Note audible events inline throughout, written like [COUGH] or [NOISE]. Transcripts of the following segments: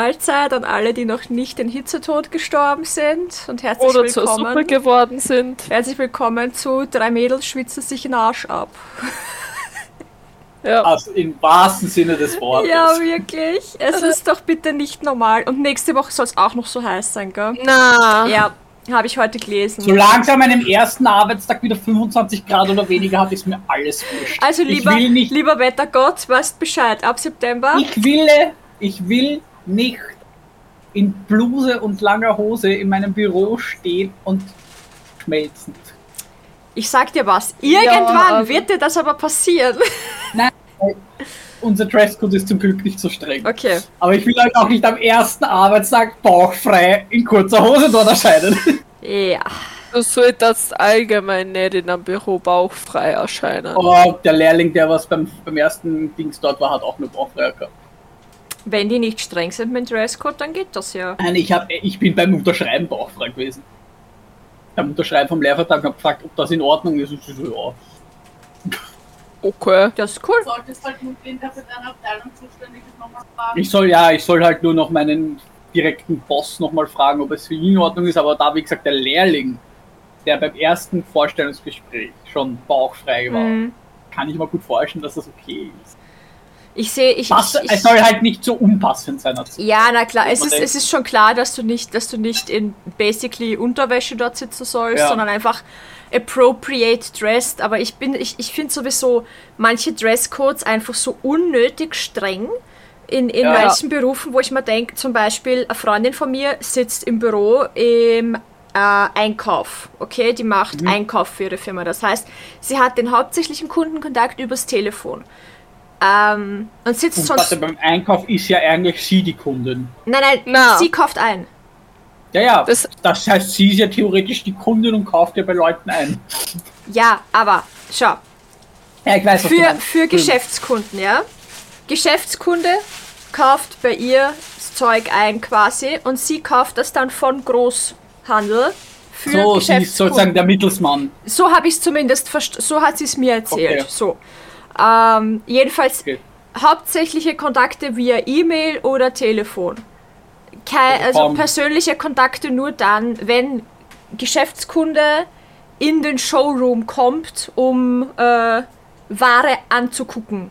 Mahlzeit an alle, die noch nicht den Hitzetod gestorben sind. Und herzlich Oder zur willkommen. Suppe geworden sind. Herzlich willkommen zu Drei Mädels schwitzen sich den Arsch ab. [LAUGHS] Ja. Also im wahrsten Sinne des Wortes. Ja, wirklich. Es ist doch bitte nicht normal. Und nächste Woche soll es auch noch so heiß sein, gell? Na. Ja, habe ich heute gelesen. So langsam an dem ersten Arbeitstag wieder 25 Grad oder weniger hat, ist mir alles wurscht. Also ich lieber, will nicht, lieber Wettergott, weißt Bescheid. Ab September. ich will, ich will nicht in Bluse und langer Hose in meinem Büro stehen und schmelzen. Ich sag dir was. Irgendwann aber- wird dir das aber passieren. [LAUGHS] Unser Dresscode ist zum Glück nicht so streng. Okay. Aber ich will halt auch nicht am ersten Arbeitstag bauchfrei in kurzer Hose dort erscheinen. [LAUGHS] Ja. Du solltest allgemein nicht in einem Büro bauchfrei erscheinen. Oh, der Lehrling, der was beim, beim ersten Dings dort war, hat auch nur bauchfrei gehabt. Wenn die nicht streng sind mit dem Dresscode, dann geht das ja. Nein, ich, hab, ich bin beim Unterschreiben bauchfrei gewesen. Beim Unterschreiben vom Lehrvertrag habe gefragt, ob das in Ordnung ist. Und ich so, ja. Okay. Das ist cool. solltest halt nur den, der für deine Abteilung zuständig ist, nochmal fragen. Ich soll ja, ich soll halt nur noch meinen direkten Boss nochmal fragen, ob es für ihn in Ordnung ist, aber da, wie gesagt, der Lehrling, der beim ersten Vorstellungsgespräch schon bauchfrei war, Mhm. kann ich mir gut vorstellen, dass das okay ist. Ich sehe, ich, Pass, ich, es ich soll halt nicht so unpassend sein dazu. Ja, na klar, es ist, denkt- es ist schon klar, dass du nicht, dass du nicht in basically Unterwäsche dort sitzen sollst, Ja. sondern einfach appropriate dressed. Aber ich bin, ich, ich finde sowieso manche Dresscodes einfach so unnötig streng. In, in Ja. manchen Berufen, wo ich mir denke, zum Beispiel, eine Freundin von mir sitzt im Büro im äh, Einkauf. Okay, die macht Mhm. Einkauf für ihre Firma. Das heißt, sie hat den hauptsächlichen Kundenkontakt übers Telefon. Ähm, und sitzt Und sonst. warte, beim Einkauf ist ja eigentlich sie die Kundin. Nein, nein, Na. sie kauft ein. Ja, ja, das, Das- heißt, sie ist ja theoretisch die Kundin und kauft ja bei Leuten ein. Ja, aber schau, Ja, ich weiß, für, für Geschäftskunden, ja? Geschäftskunde kauft bei ihr das Zeug ein quasi und sie kauft das dann von Großhandel für So, sie ist sozusagen der Mittelsmann. So habe ich es zumindest verstanden, so hat sie es mir erzählt. Okay. So. Ähm, jedenfalls Okay. hauptsächliche Kontakte via E-Mail oder Telefon. Kei, also Form. persönliche Kontakte nur dann, wenn Geschäftskunde in den Showroom kommt, um äh, Ware anzugucken.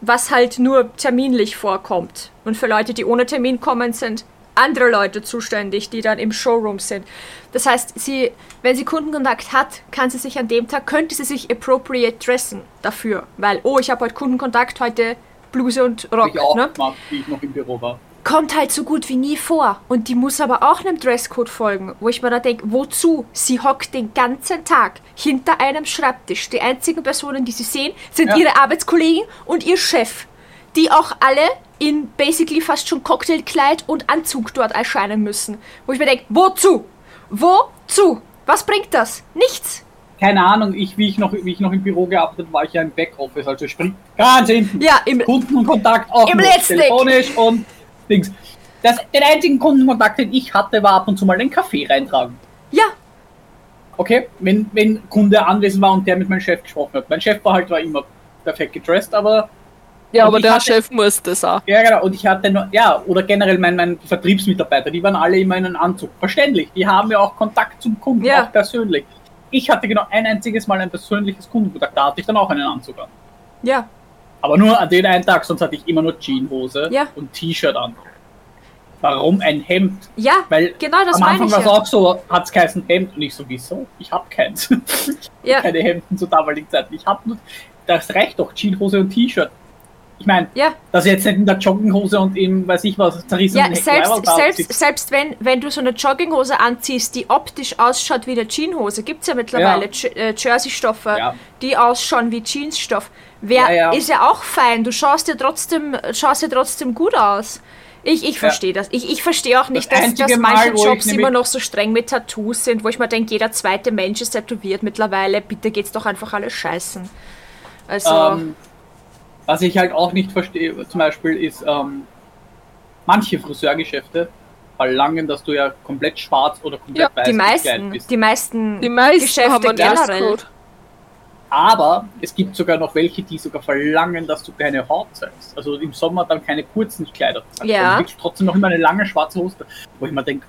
Was halt nur terminlich vorkommt. Und für Leute, die ohne Termin kommen, sind andere Leute zuständig, die dann im Showroom sind. Das heißt, sie, wenn sie Kundenkontakt hat, kann sie sich an dem Tag, könnte sie sich appropriate dressen dafür. Weil, oh, ich habe heute Kundenkontakt, heute Bluse und Rock. ich auch Ne? gemacht, wie ich noch im Büro war. Kommt halt so gut wie nie vor. Und die muss aber auch einem Dresscode folgen, wo ich mir da denke, wozu? Sie hockt den ganzen Tag hinter einem Schreibtisch. Die einzigen Personen, die sie sehen, sind Ja. ihre Arbeitskollegen und ihr Chef. Die auch alle in basically fast schon Cocktailkleid und Anzug dort erscheinen müssen. Wo ich mir denke, wozu? Wozu? Was bringt das? Nichts. Keine Ahnung, ich, wie, ich noch, wie ich noch im Büro gearbeitet habe, war ich ja im Backoffice, also sprich ganz hinten. Ja, im, Kundenkontakt auch Im letzten telefonisch und Dings. Das, den einzigen Kundenkontakt, den ich hatte, war ab und zu mal den Kaffee reintragen. ja, Okay, wenn, wenn Kunde anwesend war und der mit meinem Chef gesprochen hat. Mein Chef war halt war immer perfekt gedressed, aber Ja, Und aber der hatte- Chef muss das auch. ja genau, und ich hatte noch, ja, oder generell mein, mein Vertriebsmitarbeiter, die waren alle immer in einem Anzug. Verständlich, die haben ja auch Kontakt zum Kunden, Ja. auch persönlich. Ich hatte genau ein einziges Mal ein persönliches Kundenkontakt, da hatte ich dann auch einen Anzug an. ja. Aber nur an den einen Tag, sonst hatte ich immer nur Jeanshose Ja. und T-Shirt an. Warum ein Hemd? Ja, Weil genau das am meine Anfang ich war es ja. auch so, hat es geheißen Hemd und ich so, wieso? Ich hab keins. [LAUGHS] ich Ja. keine Hemden zur damaligen Zeit. Ich hab nur, das reicht doch, Jeanshose und T-Shirt. Ich meine, Ja. dass jetzt nicht in der Jogginghose und im, weiß ich was, zerrissenen Ja, selbst, selbst, selbst wenn, wenn du so eine Jogginghose anziehst, die optisch ausschaut wie eine Jeanshose, gibt es ja mittlerweile Ja. Äh, Jersey-Stoffe, Ja. die ausschauen wie Jeansstoff. Wer Ja, ja. ist ja auch fein, du schaust dir trotzdem, schaust dir trotzdem gut aus. Ich, ich verstehe das. Ich, ich verstehe auch nicht, Das dass, dass manche Mal, Jobs immer noch so streng mit Tattoos sind, wo ich mir denke, jeder zweite Mensch ist tätowiert mittlerweile. Bitte geht's doch einfach alle scheißen. Also, Ähm, was ich halt auch nicht verstehe, zum Beispiel ist, ähm, manche Friseurgeschäfte verlangen, dass du ja komplett schwarz oder komplett Ja, weiß die gekleidet meisten, bist. die meisten, Die meisten Geschäfte haben generell. Dresscode. Aber es gibt sogar noch welche, die sogar verlangen, dass du keine Haut zeigst. Also im Sommer dann keine kurzen Kleider zeigst. Ja. sondern wirklich trotzdem noch immer eine lange schwarze Hose, wo ich mir denke,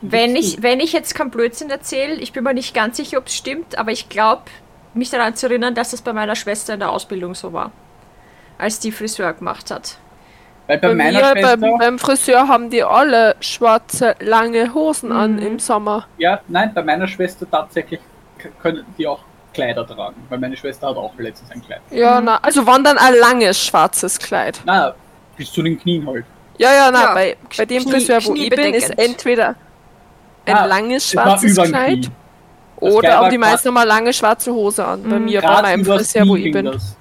Wenn ich, wenn ich jetzt kein Blödsinn erzähle, ich bin mir nicht ganz sicher, ob es stimmt, aber ich glaube, mich daran zu erinnern, dass das bei meiner Schwester in der Ausbildung so war. Als die Friseur gemacht hat. Weil bei, Bei meiner mir Schwester, beim, beim Friseur haben die alle schwarze, lange Hosen an Mhm. im Sommer. ja, nein, bei meiner Schwester tatsächlich können die auch Kleider tragen. Weil meine Schwester hat auch letztens ein Kleid. Ja, na, also wann dann ein langes schwarzes Kleid. Na, bis zu den Knien halt. Ja, ja, na, Ja, bei, bei dem Knie- Friseur, wo ich bin, ist entweder ein Ah, langes Es war schwarzes Kleid oder auch die meisten haben eine lange schwarze Hose an. Bei Mhm. mir, bei meinem Friseur, wo ich bin. das.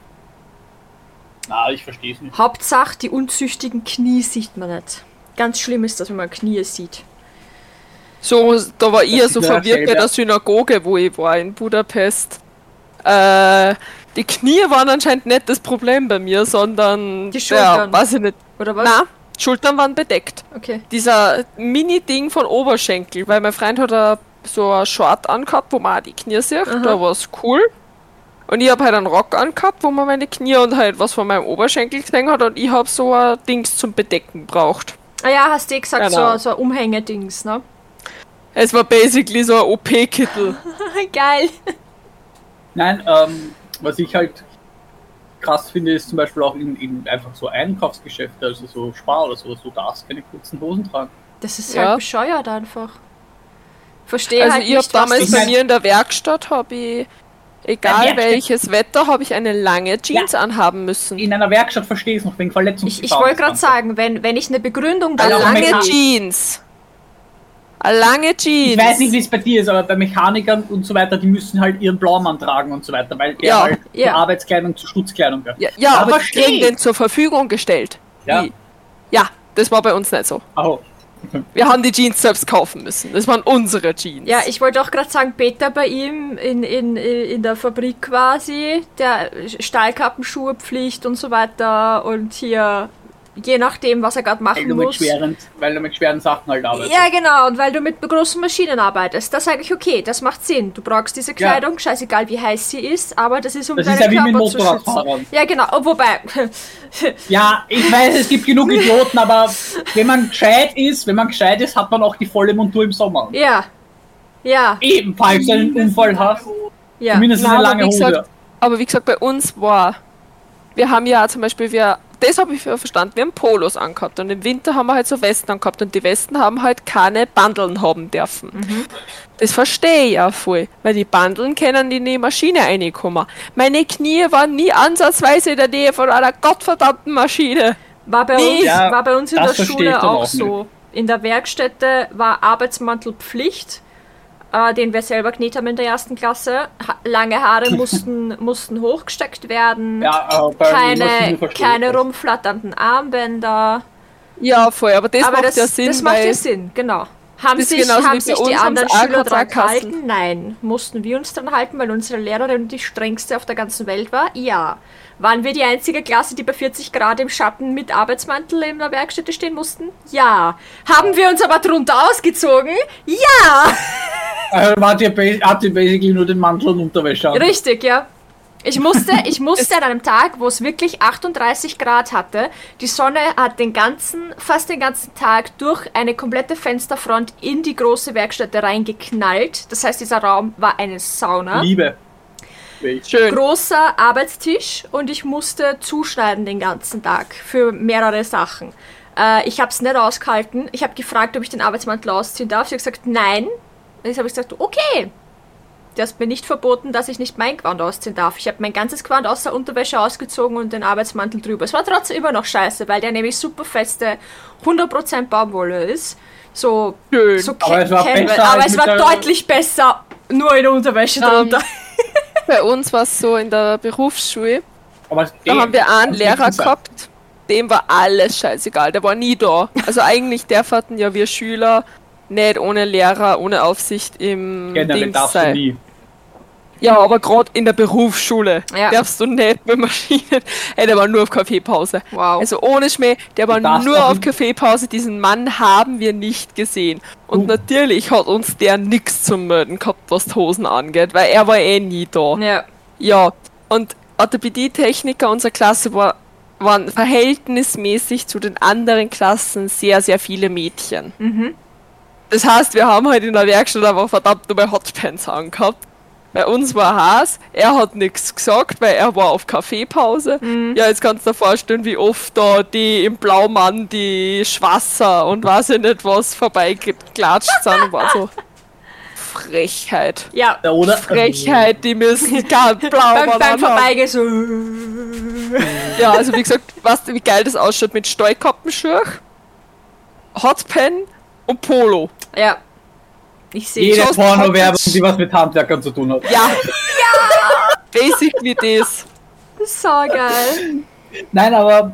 Na, ich verstehe es nicht. Hauptsache, die unzüchtigen Knie sieht man nicht. Ganz schlimm ist das, wenn man Knie sieht. So, da war ich ja so verwirrt bei der Synagoge, wo ich war in Budapest. Äh, die Knie waren anscheinend nicht das Problem bei mir, sondern Die Schultern. Ja, weiß ich nicht. Oder was? Na, Schultern waren bedeckt. Okay. Dieser Mini-Ding von Oberschenkel, weil mein Freund hat a, so ein Short angehabt, wo man auch die Knie sieht, Aha. da war es cool. Und ich habe halt einen Rock angehabt, wo man meine Knie und halt was von meinem Oberschenkel gesehen hat und ich habe so ein Dings zum Bedecken braucht. Ah ja, hast du eh gesagt, Genau. so, so ein Umhängedings, ne? [LAUGHS] Es war basically so ein OP-Kittel. Geil. Nein, ähm, was ich halt krass finde, ist zum Beispiel auch in, in einfach so Einkaufsgeschäfte, also so Spar oder sowas, du darfst keine kurzen Hosen tragen. Das ist Ja. halt bescheuert einfach. Verstehe Also halt ich habe nicht, damals bei mir in der Werkstatt, habe ich, egal welches Wetter, habe ich eine lange Jeans anhaben müssen. In einer Werkstatt verstehe ich es noch wegen Verletzungen. Ich, ich wollte gerade sagen, wenn, wenn ich eine Begründung Also dafür lange Jeans. Eine lange Jeans. Ich weiß nicht, wie es bei dir ist, aber bei Mechanikern und so weiter, die müssen halt ihren Blaumann tragen und so weiter, weil der Ja, halt die ja. Arbeitskleidung zur Schutzkleidung gehört. Ja, ja Da aber die kriegen den zur Verfügung gestellt. Ja. Wie? Ja, das war bei uns nicht so. Oh. Wir haben die Jeans selbst kaufen müssen. Das waren unsere Jeans. Ja, ich wollte auch gerade sagen, Peter bei ihm in, in, in der Fabrik quasi, der Stahlkappenschuhe Pflicht und so weiter und hier, je nachdem, was er gerade Weil machen du, mit muss. schweren, weil du mit schweren Sachen halt arbeitest. Ja, genau, und weil du mit großen Maschinen arbeitest, da sage ich, okay, das macht Sinn. Du brauchst diese Ja. Kleidung, scheißegal wie heiß sie ist, aber das ist um Das ist deinen ja wie mit Körper zu schützen. Motorradfahrern. Ja, genau, oh, wobei, [LAUGHS] Ja, ich weiß, es gibt genug Idioten, aber wenn man gescheit ist, wenn man gescheit ist, hat man auch die volle Montur im Sommer. ja, ja, Ebenfalls du einen Unfall hast, ja. zumindest Na, eine aber lange wie Hose. gesagt, Aber wie gesagt, bei uns war, wir haben ja zum Beispiel, wir, das habe ich verstanden, wir haben Polos angehabt und im Winter haben wir halt so Westen angehabt und die Westen haben halt keine Bandeln haben dürfen. Das verstehe ich ja voll, weil die Bandeln können in die Maschine reinkommen. Meine Knie waren nie ansatzweise in der Nähe von einer gottverdammten Maschine. War bei Nee. uns, Ja, war bei uns in der Schule auch auch so. In der Werkstätte war Arbeitsmantel Pflicht, äh, den wir selber genäht haben in der ersten Klasse. Ha lange Haare [LAUGHS] mussten, mussten hochgesteckt werden. Ja, äh, keine, keine rumflatternden Armbänder. Ja, voll, aber das Aber macht das, ja Sinn, das macht weil ja Sinn, genau. Haben sich, haben sich die anderen Schüler dran gehalten? Nein. Mussten wir uns dran halten, weil unsere Lehrerin die strengste auf der ganzen Welt war? Ja. Waren wir die einzige Klasse, die bei 40 Grad im Schatten mit Arbeitsmantel in der Werkstätte stehen mussten? Ja. Haben wir uns aber drunter ausgezogen? Ja. Also wart ihr, habt ihr basically nur den Mantel und Unterwäsche an. Richtig, ja. Ich musste, [LAUGHS] ich musste an einem Tag, wo es wirklich 38 Grad hatte, die Sonne hat den ganzen, fast den ganzen Tag durch eine komplette Fensterfront in die große Werkstätte reingeknallt. Das heißt, dieser Raum war eine Sauna. Liebe. Schön. Großer Arbeitstisch und ich musste zuschneiden den ganzen Tag für mehrere Sachen. Äh, ich habe es nicht ausgehalten. Ich habe gefragt, ob ich den Arbeitsmantel ausziehen darf. Sie hat gesagt, nein. Und ich habe gesagt, okay. Du hast mir nicht verboten, dass ich nicht mein Gewand ausziehen darf. Ich habe mein ganzes Gewand außer Unterwäsche ausgezogen und den Arbeitsmantel drüber. Es war trotzdem immer noch scheiße, weil der nämlich super feste 100% Baumwolle ist. So, Schön. so Aber es war besser Aber es war deutlich besser, nur in der Unterwäsche Ähm, drunter. Bei uns war es so in der Berufsschule, Aber Da haben wir einen Lehrer gehabt, dem war alles scheißegal, der war nie da. Also eigentlich dürften ja wir Schüler nicht ohne Lehrer, ohne Aufsicht im Generell Dings darfst du sein. nie. Ja, aber gerade in der Berufsschule Ja. darfst du nicht mit Maschinen. Ey, der war nur auf Kaffeepause. Wow. Also ohne Schmäh, der war nur auf Kaffeepause. Diesen Mann haben wir nicht gesehen. Und Uh. natürlich hat uns der nix zum Melden gehabt, was die Hosen angeht, weil er war eh nie da. Ja. Ja, und Orthopädie-Techniker unserer Klasse war, waren verhältnismäßig zu den anderen Klassen sehr, sehr viele Mädchen. Das heißt, wir haben halt in der Werkstatt einfach verdammt nochmal Hotpants angehabt. Bei uns war Haas, er hat nichts gesagt, weil er war auf Kaffeepause. Ja, jetzt kannst du dir vorstellen, wie oft da die im Blaumann die Schwasser und weiß ich nicht was vorbeigeklatscht sind und war so Frechheit. Ja, Ja, oder? Frechheit, die müssen [LAUGHS] beim, Blaumann beim anhaben. Vorbeigehen so. [LAUGHS] Ja, also wie gesagt, weißt du, wie geil das ausschaut mit Steukappenschuh, Hotpen und Polo. Ja. Ich sehe Jede Porno-Werbung, die was mit Handwerkern zu tun hat. Ja. Ja! Basically das. So geil. Nein, aber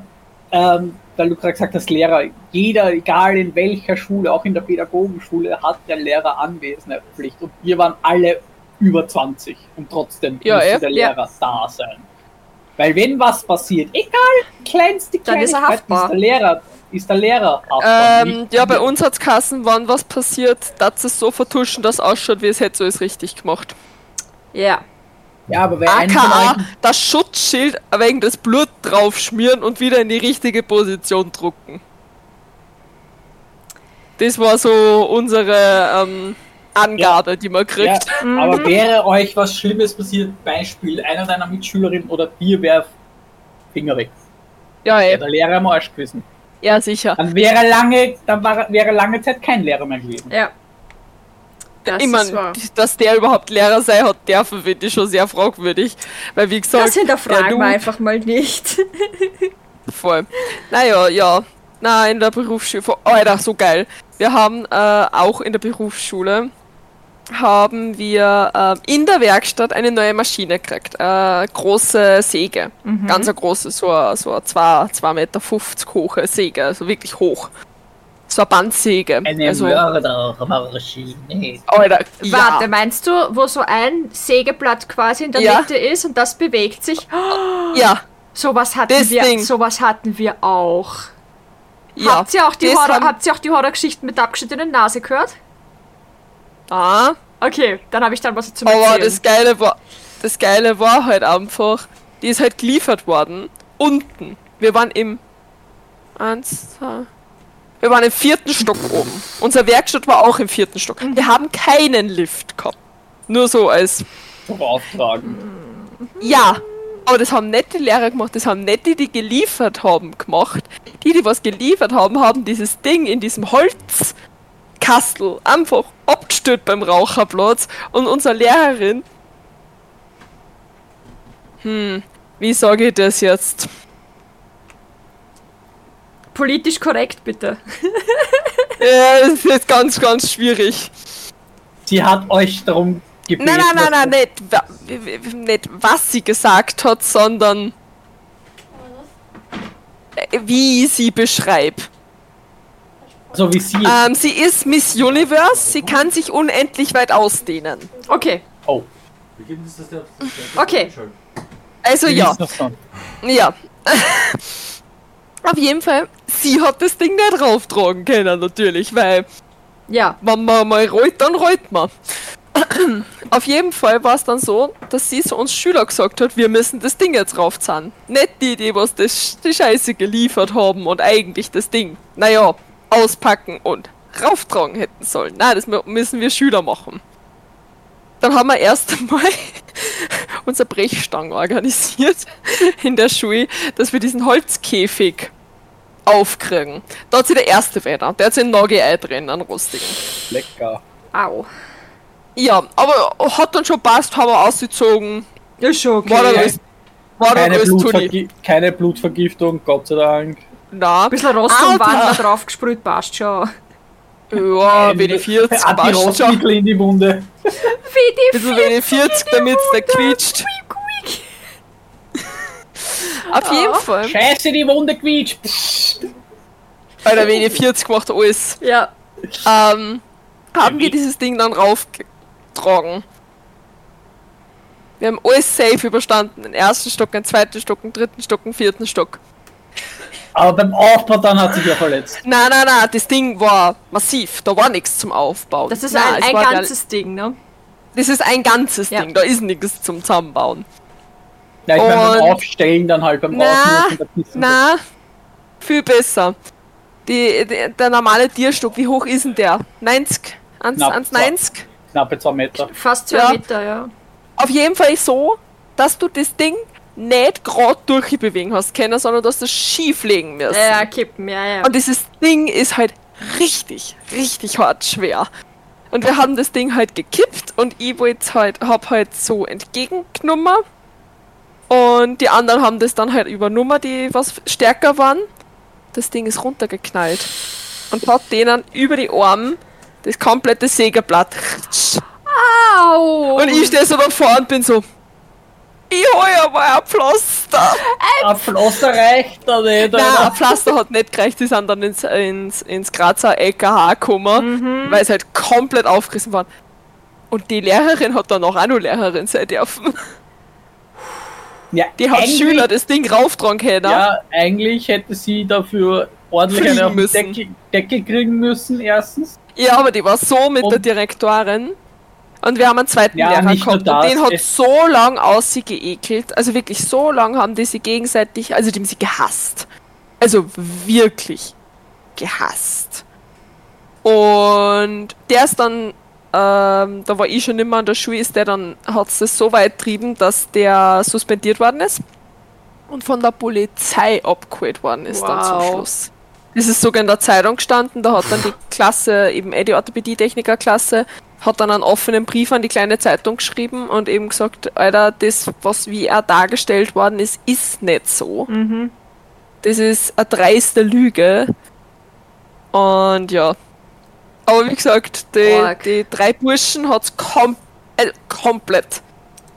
ähm, weil du gerade gesagt hast, Lehrer, jeder, egal in welcher Schule, auch in der Pädagogenschule, hat der Lehrer Anwesenheitspflicht. Und wir waren alle über 20 und trotzdem Ja, musste eh. der Ja. Lehrer da sein. Weil wenn was passiert, egal, kleinste Dann ist er haftbar. ist der Lehrer, ist der Lehrer haftbar. Ähm, ja, bei uns hat's Kassen, wann was passiert, dass es so vertuschen, dass es ausschaut, wie es hätte so es richtig gemacht. Ja. Ja, aber von AKA euch das Schutzschild wegen das Blut draufschmieren und wieder in die richtige Position drucken. Das war so unsere ähm, Angabe, die man Ja, kriegt. aber [LAUGHS] wäre euch was Schlimmes passiert, Beispiel, einer deiner Mitschülerinnen oder dir wäre Finger weg. Ja, Ja, ey. der Lehrer am Arsch gewesen. ja sicher. Dann wäre lange, dann war, wäre lange Zeit kein Lehrer mehr gewesen. Ja. Das ich ist mein, wahr. dass der überhaupt Lehrer sein hat dürfen, finde ich schon sehr fragwürdig. Weil wie gesagt, Das hinterfragen der wir einfach mal nicht. [LAUGHS] Voll. Naja, ja. Na, in der Berufsschule. Alter, so geil. Wir haben äh, auch in der Berufsschule haben wir äh, in der Werkstatt eine neue Maschine gekriegt. Äh, große Säge. Ganz eine große, so eine, so eine 2,50 Meter hohe Säge. Also wirklich hoch. So eine Bandsäge. Eine also, Mördermaschine. Alter, ja. Warte, meinst du, wo so ein Sägeblatt quasi in der Ja. Mitte ist und das bewegt sich? [GASPS] Ja, Sowas hatten Das wir, sowas hatten wir auch. ja. Habt ihr auch die Horrorgeschichten mit der abgeschnittenen Nase gehört? Ah, Okay, dann habe ich dann was Aber Erzählen. das Geile war, das Geile war halt einfach, die ist halt geliefert worden. Unten. Wir waren im eins, zwei, wir waren im vierten Stock oben. Unsere Werkstatt war auch im vierten Stock. Wir haben keinen Lift gehabt. Nur so als Beauftragen. ja. Aber das haben nicht die Lehrer gemacht, das haben nicht die, die geliefert haben, gemacht. Die, die was geliefert haben, haben dieses Ding in diesem Holzkastel einfach abgestellt beim Raucherplatz. Und unsere Lehrerin. Hm, wie sage ich das jetzt? Politisch korrekt, bitte. [LAUGHS] Ja, das ist jetzt ganz, ganz schwierig. Sie hat euch darum gebeten. Nein, nein, nein, nein, nicht, nicht was sie gesagt hat, sondern äh, wie sie beschreibt. So wie sie. Ähm, sie ist Miss Universe, sie kann sich unendlich weit ausdehnen. Okay, oh, okay. Also ja, ja. [LAUGHS] Auf jeden Fall, sie hat das Ding nicht rauftragen können, natürlich, weil Ja, wenn man mal rollt, dann rollt man. [CLEARS THROAT] Auf jeden Fall war es dann so, dass sie zu uns Schüler gesagt hat, wir müssen das Ding jetzt raufzahlen. Nicht die, die was das, die Scheiße geliefert haben und eigentlich das Ding, naja, auspacken und rauftragen hätten sollen. Nein, das mü- müssen wir Schüler machen. Dann haben wir erst einmal [LAUGHS] unser Brechstang organisiert [LAUGHS] in der Schule, dass wir diesen Holzkäfig aufkriegen. Da hat sich der erste wieder, der hat sich ein Nagel drin, einen rostigen. Lecker. au. Ja, aber hat dann schon passt, haben wir ausgezogen. Ist schon okay. War dann alles, war dann Keine. Blutvergi keine Blutvergiftung, Gott sei Dank. Na, Ein bisschen Rost und Wander drauf gesprüht, passt schon. ja, WD40 passt schon. In die Wunde. Wie die Bisschen WD40, damit es nicht quietscht. Auf jeden Fall. Scheiße, die Wunde quietscht. Bei der WD40 macht alles. Ja, Ähm, haben wir dieses Ding dann raufgetragen. Wir haben alles safe überstanden. Den ersten Stock, den zweiten Stock, den dritten Stock, den vierten Stock. Aber beim Aufbau dann hat sich ja verletzt. Nein, nein, nein, das Ding war massiv. Da war nichts zum Aufbauen. das ist Nein, ein, ein ganzes Ding, ne? Das ist ein ganzes Ja. Ding, da ist nichts zum Zusammenbauen. Ja, ich meine, beim Aufstellen dann halt beim Na, Kissen. Na, viel besser. Die, die, der normale Tierstock, wie hoch ist denn der? 90? 1, Knapp 1,90? Knappe zwei Meter. Fast zwei Ja. Meter, ja. Auf jeden Fall so, dass du das Ding nicht gerade durchbewegen hast können, sondern dass du es schief legen musst. Ja, kippen, ja, ja. Und dieses Ding ist halt richtig, richtig hart schwer. Und wir haben das Ding halt gekippt und ich wollte halt, hab halt so entgegengenommen. Und die anderen haben das dann halt übernommen, die was stärker waren. Das Ding ist runtergeknallt. Und hat denen über die Arme das komplette Sägeblatt. Au! Und ich stehe so davor und bin so. Ich hol ja mal ein Pflaster. Ein Pflaster reicht da nicht, Nein, ein Pflaster hat nicht gereicht, die sind dann ins, ins, ins Grazer LKH gekommen, weil es halt komplett aufgerissen war. Und die Lehrerin hat dann auch auch noch Lehrerin sein dürfen. Ja, Die hat Schüler das Ding rauftragen können. Ja, eigentlich hätte sie dafür ordentlich Fliegen eine auf den müssen. Deckel, Deckel kriegen müssen, erstens. Ja, aber die war so mit Und- der Direktorin. Und wir haben einen zweiten Ja, Lehrer gehabt das, und den hat so lang aus sie geekelt. Also wirklich so lang haben die sie gegenseitig, also die haben sie gehasst. Also wirklich gehasst. Und der ist dann, ähm, da war ich schon immer an der Schule, ist der dann, hat es so weit trieben, dass der suspendiert worden ist und von der Polizei abgeholt worden ist dann zum Wow. Schluss. Das ist sogar in der Zeitung gestanden, da hat dann die Klasse, eben eh die Orthopädie-Techniker-Klasse, hat dann einen offenen Brief an die kleine Zeitung geschrieben und eben gesagt, Alter, das, was wie er dargestellt worden ist, ist nicht so. Mhm. Das ist eine dreiste Lüge. Und ja. Aber wie gesagt, die, die drei Burschen hat's kom äh, komplett,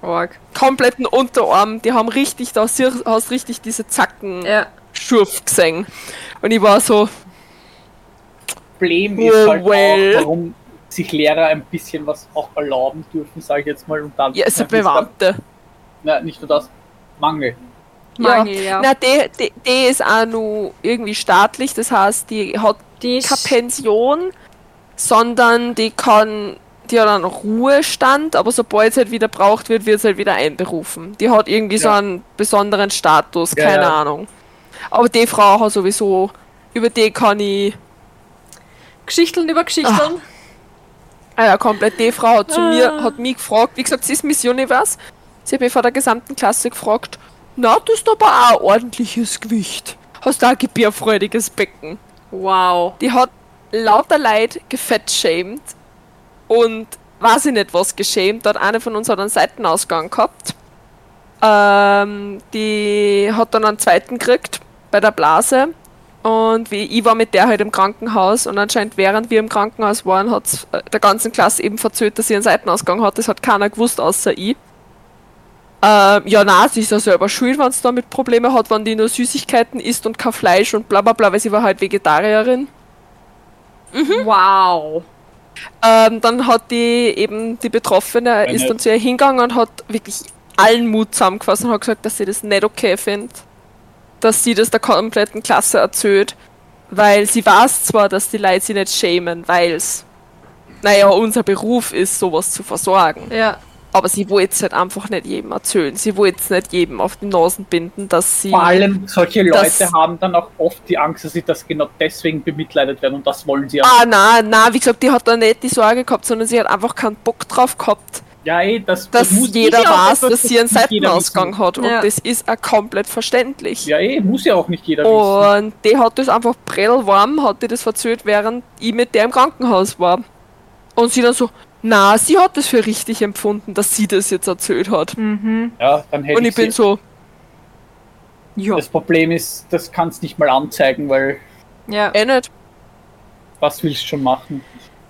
Org. kompletten Unterarm, die haben richtig, da hast richtig diese Zacken Ja. Schurf gesehen. Und ich war so, Problem ist Oh, halt well. auch, warum sich Lehrer ein bisschen was auch erlauben dürfen, sage ich jetzt mal. Und dann, ja, ist eine Ja, Bewandte. Na, nicht nur das, Mangel. Mangel, ja. Na, die, die, die ist auch nur irgendwie staatlich, das heißt, die hat Die ist, keine Pension, sondern die kann, die hat einen Ruhestand, aber sobald es halt wieder braucht wird, wird sie halt wieder einberufen. Die hat irgendwie so Ja. einen besonderen Status, Ja, keine ja. Ahnung. Aber die Frau hat sowieso, über die kann ich, Geschichteln über Geschichteln. Ah ja, komplett, die Frau hat zu Ah. mir, hat mich gefragt, wie gesagt, sie ist Miss Universe, sie hat mich vor der gesamten Klasse gefragt, na, du hast aber auch ein ordentliches Gewicht. Hast du auch ein gebärfreudiges Becken. Wow. Die hat lauter Leid gefettshamed und weiß ich nicht was geschämt. Dort eine von uns hat einen Seitenausgang gehabt. Ähm, die hat dann einen zweiten gekriegt bei der Blase. Und wie ich war mit der halt im Krankenhaus und anscheinend während wir im Krankenhaus waren, hat der ganzen Klasse eben verzögert, dass sie einen Seitenausgang hat. Das hat keiner gewusst, außer ich. Ähm, ja, na, sie ist ja selber schuld, wenn sie damit Probleme hat, wenn die nur Süßigkeiten isst und kein Fleisch und bla bla bla, weil sie war halt Vegetarierin. Wow. Ähm, dann hat die eben die Betroffene ist dann zu ihr hingegangen und hat wirklich allen Mut zusammengefasst und hat gesagt, dass sie das nicht okay findet, dass sie das der kompletten Klasse erzählt, weil sie weiß zwar, dass die Leute sie nicht schämen, weil es, naja, unser Beruf ist, sowas zu versorgen. Ja. Aber sie wollte es halt einfach nicht jedem erzählen. Sie wollte es nicht jedem auf die Nasen binden, dass sie. Vor allem solche Leute haben dann auch oft die Angst, dass sie das genau deswegen bemitleidet werden und das wollen sie ja. Ah, na, na, wie gesagt, die hat da nicht die Sorge gehabt, sondern sie hat einfach keinen Bock drauf gehabt, Ja, eh, das, dass das muss jeder weiß, dass sie einen Seitenausgang hat. Und Ja. das ist auch komplett verständlich. Ja, eh, muss ja auch nicht jeder wissen. Und die hat das einfach prellwarm, hat die das verzählt, während ich mit der im Krankenhaus war. Und sie dann so, na, sie hat das für richtig empfunden, dass sie das jetzt erzählt hat. Mhm. Ja, dann hätte Und ich bin sie, so, Ja. Das Problem ist, das kannst nicht mal anzeigen, weil Ja. eh nicht. was willst du schon machen?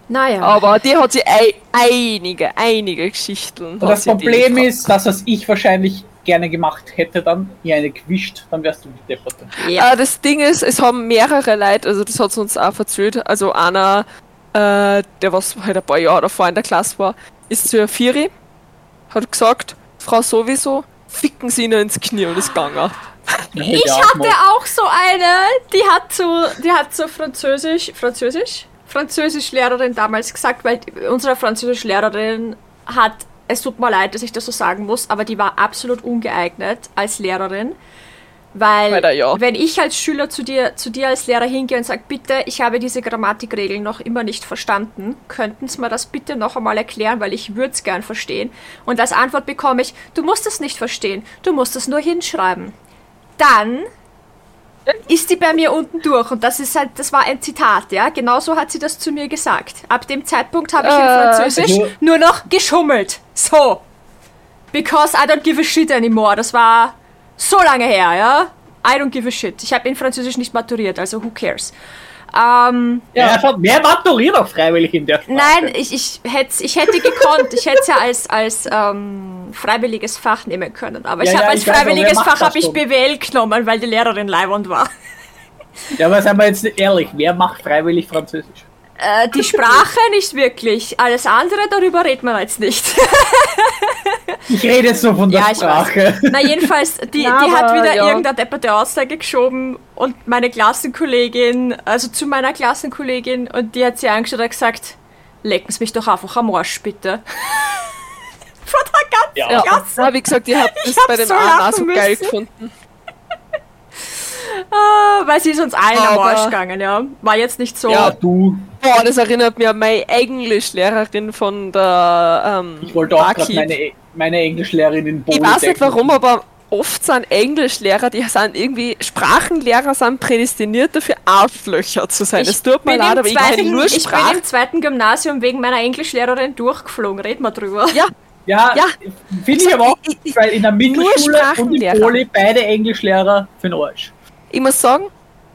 Naja. Aber die hat sie ei einige, einige Geschichten. Das Problem ist, das, was ich wahrscheinlich gerne gemacht hätte, dann ihr eine gewischt, dann wärst du die Depperte. ja. Äh, das Ding ist, es haben mehrere Leute, also das hat uns auch erzählt, also einer, äh, der was halt ein paar Jahre davor in der Klasse war, ist zu Viri, hat gesagt, Frau sowieso, ficken sie ihnen ins Knie und ist gegangen. Ich hatte auch so eine, die hat so, die hat so Französisch, Französisch? Französischlehrerin damals gesagt, weil unsere Französischlehrerin hat es tut mir leid, dass ich das so sagen muss, aber die war absolut ungeeignet als Lehrerin. Weil, Leider ja. wenn ich als Schüler zu dir, zu dir als Lehrer hingehe und sage, bitte, ich habe diese Grammatikregeln noch immer nicht verstanden, könnten Sie mir das bitte noch einmal erklären, weil ich würde es gern verstehen. Und als Antwort bekomme ich, du musst es nicht verstehen, du musst es nur hinschreiben. Dann ist die bei mir unten durch und das ist halt, das war ein Zitat, ja. Genauso hat sie das zu mir gesagt. Ab dem Zeitpunkt habe ich in Äh, Französisch also- nur noch geschummelt. So. Because I don't give a shit anymore. Das war so lange her, ja. I don't give a shit. Ich habe in Französisch nicht maturiert, also who cares. Ähm, Ja, schaut, wer maturiert auch freiwillig in der Sprache? nein, ich, ich, hätte, ich hätte gekonnt. Ich hätte es ja als, als ähm, freiwilliges Fach nehmen können. Aber Ja, ich habe ja, als ich weiß, freiwilliges Fach habe ich? BWL genommen, weil die Lehrerin leibend war. Ja, aber seien wir jetzt ehrlich, wer macht freiwillig Französisch? Äh, die Sprache nicht wirklich. Alles andere, darüber redet man jetzt nicht. [LAUGHS] Ich rede jetzt nur von der Ja, ich Sprache. Na, jedenfalls, die, [LAUGHS] Ja, die hat wieder ja. irgendeine depperte Aussage geschoben und meine Klassenkollegin, also zu meiner Klassenkollegin, und die hat sie angeschaut und gesagt, lecken Sie mich doch einfach am Arsch, bitte. [LAUGHS] Von der ganzen Ja. Ja, Klasse. ja, wie gesagt, ich habe Ich das hab bei dem so auch so geil müssen. gefunden. [LAUGHS] Ah, weil sie ist uns allen am Arsch gegangen, ja. War jetzt nicht so. Ja, du, Boah, das erinnert mich an meine Englischlehrerin von der ähm, ich wollte auch gerade meine, meine Englischlehrerin in Ich weiß nicht warum, aber oft sind Englischlehrer, die sind irgendwie, Sprachenlehrer sind prädestiniert dafür, Arschlöcher zu sein. Es tut mir leid, aber ich kann zweiten, nur ich bin Sprachen. im zweiten Gymnasium wegen meiner Englischlehrerin durchgeflogen. Red mal drüber. Ja, Ja, Ja. finde ich aber auch, weil in der Mittelschule und in. Poli beide Englischlehrer für den Arsch. ich muss sagen,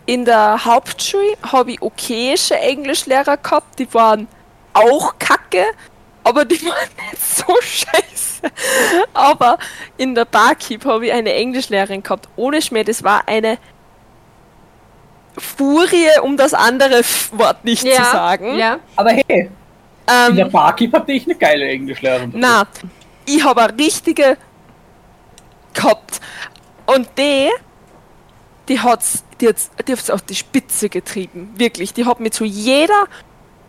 in der Hauptschule habe ich okayische Englischlehrer gehabt, die waren auch kacke, aber die [LAUGHS] waren nicht so scheiße. Aber in der Barkeep habe ich eine Englischlehrerin gehabt, ohne Schmäh, das war eine Furie, um das andere Wort nicht zu sagen. Ja. Aber hey, in der Ähm, Barkeep hatte ich eine geile Englischlehrerin. na, ich habe eine richtige gehabt. Und die, die hat's, die hat's, die hat's auf die Spitze getrieben. Wirklich. Die hat mich zu jeder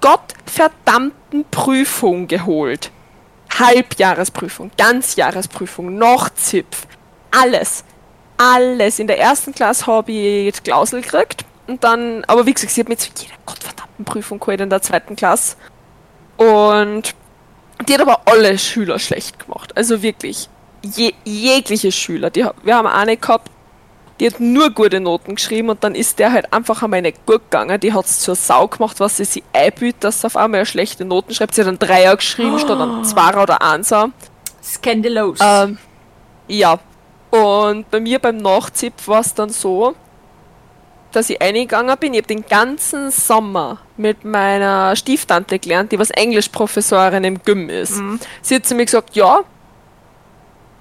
gottverdammten Prüfung geholt. Halbjahresprüfung, Ganzjahresprüfung, noch ZIPF. Alles. Alles. In der ersten Klasse habe ich Klausel gekriegt. Und dann, aber wie gesagt, sie hat mich zu jeder gottverdammten Prüfung geholt in der zweiten Klasse. Und die hat aber alle Schüler schlecht gemacht. Also wirklich. Je, jegliche Schüler. Die, wir haben eine gehabt, die hat nur gute Noten geschrieben und dann ist der halt einfach einmal nicht gut gegangen. Die hat es zur Sau gemacht, was sie sich einbüht, dass sie auf einmal schlechte Noten schreibt. Sie hat einen Dreier geschrieben statt einen Zweier oder Einser. Scandalous. Ähm, ja. Und bei mir beim Nachzip war es dann so, dass ich eingegangen bin. Ich habe den ganzen Sommer mit meiner Stieftante gelernt, die was Englischprofessorin im Gym ist. Sie hat zu mir gesagt, ja,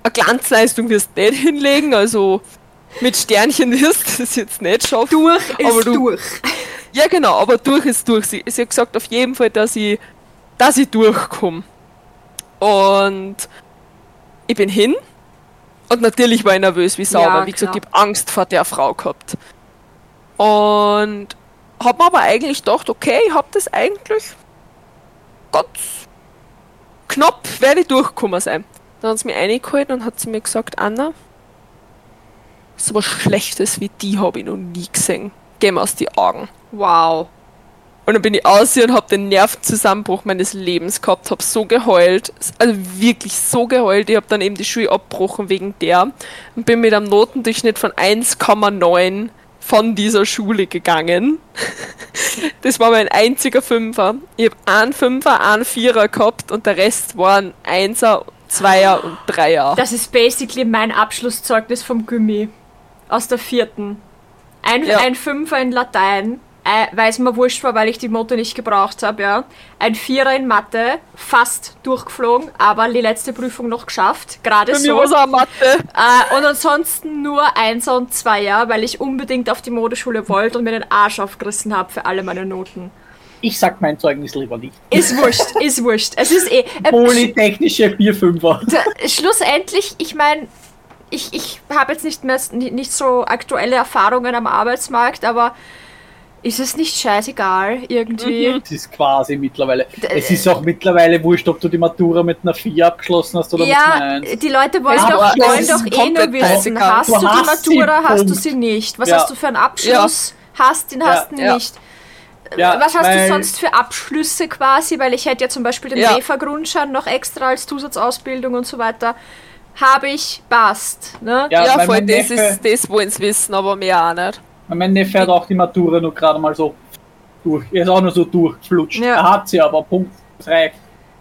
eine Glanzleistung wirst du nicht hinlegen, also mit Sternchen [LAUGHS] wirst du das jetzt nicht schaffen. durch ist du- durch. [LAUGHS] Ja, genau, aber durch ist durch. Sie, sie hat gesagt, auf jeden Fall, dass ich, dass ich durchkomme. Und ich bin hin. Und natürlich war ich nervös wie Sau, Ja, wie gesagt, ich habe Angst vor der Frau gehabt. Und hab mir aber eigentlich gedacht, okay, ich hab das eigentlich ganz knapp werde ich durchgekommen sein. Dann hat sie mich reingeholt und hat zu mir gesagt, Anna, so was Schlechtes wie die habe ich noch nie gesehen. Geh mir aus die Augen. Wow. Und dann bin ich aus und habe den Nervenzusammenbruch meines Lebens gehabt, habe so geheult, also wirklich so geheult. Ich habe dann eben die Schule abgebrochen wegen der und bin mit einem Notendurchschnitt von 1,9 von dieser Schule gegangen. [LAUGHS] Das war mein einziger Fünfer. Ich habe einen Fünfer, einen Vierer gehabt und der Rest waren Einser, Zweier und Dreier. Das ist basically mein Abschlusszeugnis vom Gummi. Aus der vierten. Ein, Ja. ein Fünfer in Latein, äh, weil es mir wurscht war, weil ich die Note nicht gebraucht habe, ja. Ein Vierer in Mathe, fast durchgeflogen, aber die letzte Prüfung noch geschafft. Gerade mir so. war es auch Mathe. Äh, und ansonsten nur Einser und Zweier, weil ich unbedingt auf die Modeschule wollte und mir den Arsch aufgerissen habe für alle meine Noten. Ich sag mein Zeugnis lieber nicht. Ist wurscht, ist wurscht. Es ist eh. Äh, Polytechnische 4-5er. Da- schlussendlich, ich meine, ich, ich habe jetzt nicht mehr nicht so aktuelle Erfahrungen am Arbeitsmarkt, aber ist es nicht scheißegal irgendwie. Es ist quasi mittlerweile. D- Es ist auch mittlerweile wurscht, ob du die Matura mit einer 4 abgeschlossen hast oder Ja, mit einer 1. die Leute wollen Aber doch, wollen doch eh nur wissen, scheißegal. hast Du du die hast sie, Matura, hast du sie nicht? Was Ja. hast du für einen Abschluss? Hast den, hast den Ja. nicht? Ja, Was hast du sonst für Abschlüsse quasi? Weil ich hätte ja zum Beispiel den Ja. WEFA-Grundschein noch extra als Zusatzausbildung und so weiter. Habe ich, passt. Ne? Ja, Ja, weil voll, das Neffe- ist das wollen sie wissen, aber mehr auch nicht. Mein Neffe hat auch die Matura nur gerade mal so durch. Er ist auch nur so durchgeflutscht. Ja. Er hat sie aber, Punkt. Das reicht.